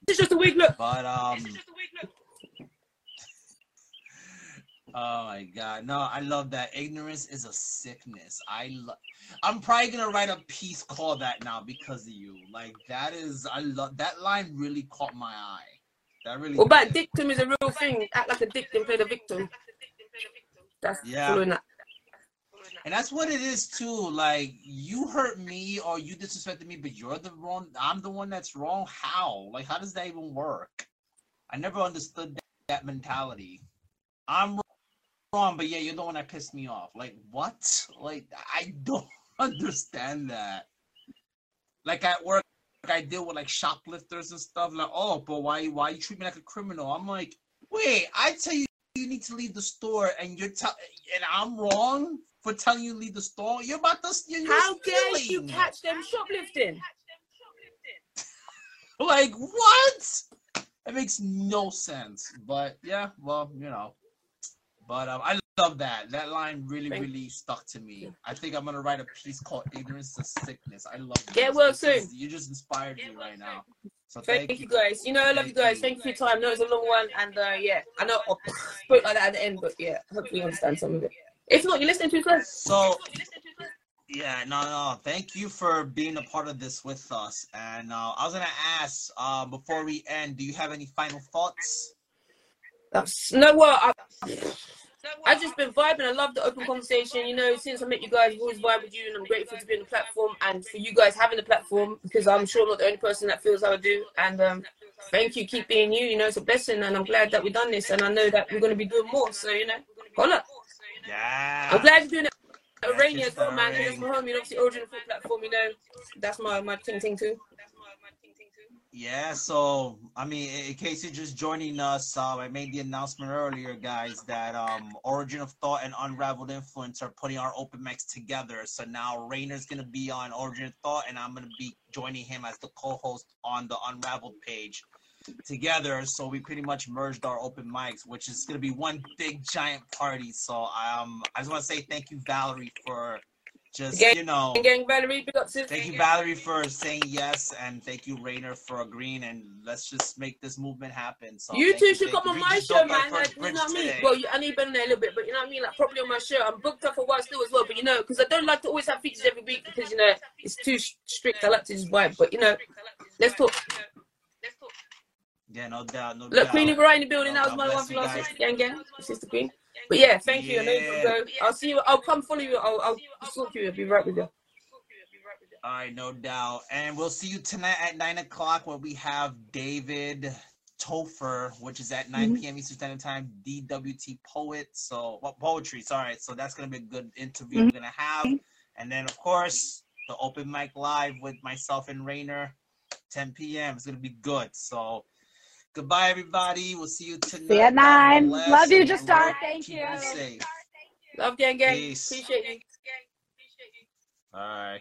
is just a wig look. But um. Oh my god. No, I love that. Ignorance is a sickness. I love I'm probably gonna write a piece called that now because of you. Like that is I love that line really caught my eye. That really Well, but dictum is a real thing. Act like a victim, play the victim. That's Yeah. that. And that's what it is too. Like you hurt me or you disrespected me, but you're the wrong I'm the one that's wrong. How? Like how does that even work? I never understood that, that mentality. I'm wrong, but yeah, you're the one that pissed me off. Like what? Like I don't understand that. Like at work, I deal with like shoplifters and stuff. Like, oh, but why why you treat me like a criminal? I'm like, wait, I tell you you need to leave the store, and you're tell and I'm wrong for telling you to leave the store. You're about to you're, you're How dare you catch them shoplifting? Like what? It makes no sense. But yeah, well, you know. But um, I love that. That line really, Thank- really stuck to me. I think I'm gonna write a piece called "Ignorance is Sickness." I love. It. Get this. well This is- soon. You just inspired me right now. So Thank, thank, you guys. You know, I love you guys. Thank you for your time. No, it's a long one, and uh, yeah, I know I spoke like that at the end, but yeah, hopefully you understand some of it. If not, you're listening too close. So, yeah, no, no. Thank you for being a part of this with us. And uh, I was gonna ask uh, before we end, do you have any final thoughts? That's no what I I've just been vibing. I love the open conversation. You know, since I met you guys, I've always vibed with you, and I'm grateful to be on the platform and for you guys having the platform because I'm sure I'm not the only person that feels how I do. And um, thank you, keep being you. You know, it's a blessing, and I'm glad that we've done this, and I know that we're going to be doing more. So you know, hold up. Yeah. I'm glad you're doing it. You, as well, man. That's my homie. Obviously, Origin platform. You know, that's my my thing ting too. Yeah, so I mean, in case you're just joining us, uh, I made the announcement earlier, guys, that um, Origin of Thought and Unraveled Influence are putting our open mics together. So now Rainer's gonna be on Origin of Thought, and I'm gonna be joining him as the co-host on the Unraveled page together. So we pretty much merged our open mics, which is gonna be one big giant party. So um, I just want to say thank you, Valerie, for just Gang- you know. Gang Valerie, big up sis. Thank you, Valerie, for saying yes, and thank you, Rainer, for agreeing. And let's just make this movement happen. So You two should come on my show, man. Like, you know what I mean? today. Well, you, I need better than a little bit, but you know what I mean? Like, probably on my show. I'm booked up for a while still as well, but you know, because I don't like to always have features every week because, you know, it's too strict. I like to just vibe, but you know, let's talk. yeah, no doubt, no Look, doubt. Queenie Brian in the building. No, That was my one for last week. Gang, gang. Sister Queen. But yeah, thank you. You Yeah. can go. I'll see you. I'll come follow you. I'll, I'll stalk you. I'll be right with you. All right, no doubt. And we'll see you tonight at nine o'clock where we have David Topher, which is at 9 Mm-hmm. p.m. Eastern Standard Time, DWT Poet. So, well, poetry, sorry. So that's going to be a good interview Mm-hmm. we're going to have. And then, of course, the open mic live with myself and Rainer, 10 p.m. It's going to be good. So, goodbye, everybody. We'll see you tonight. See you at nine. bless Love you, and Justar. Thank you. Love, gang, gang. Peace. Appreciate you. All right.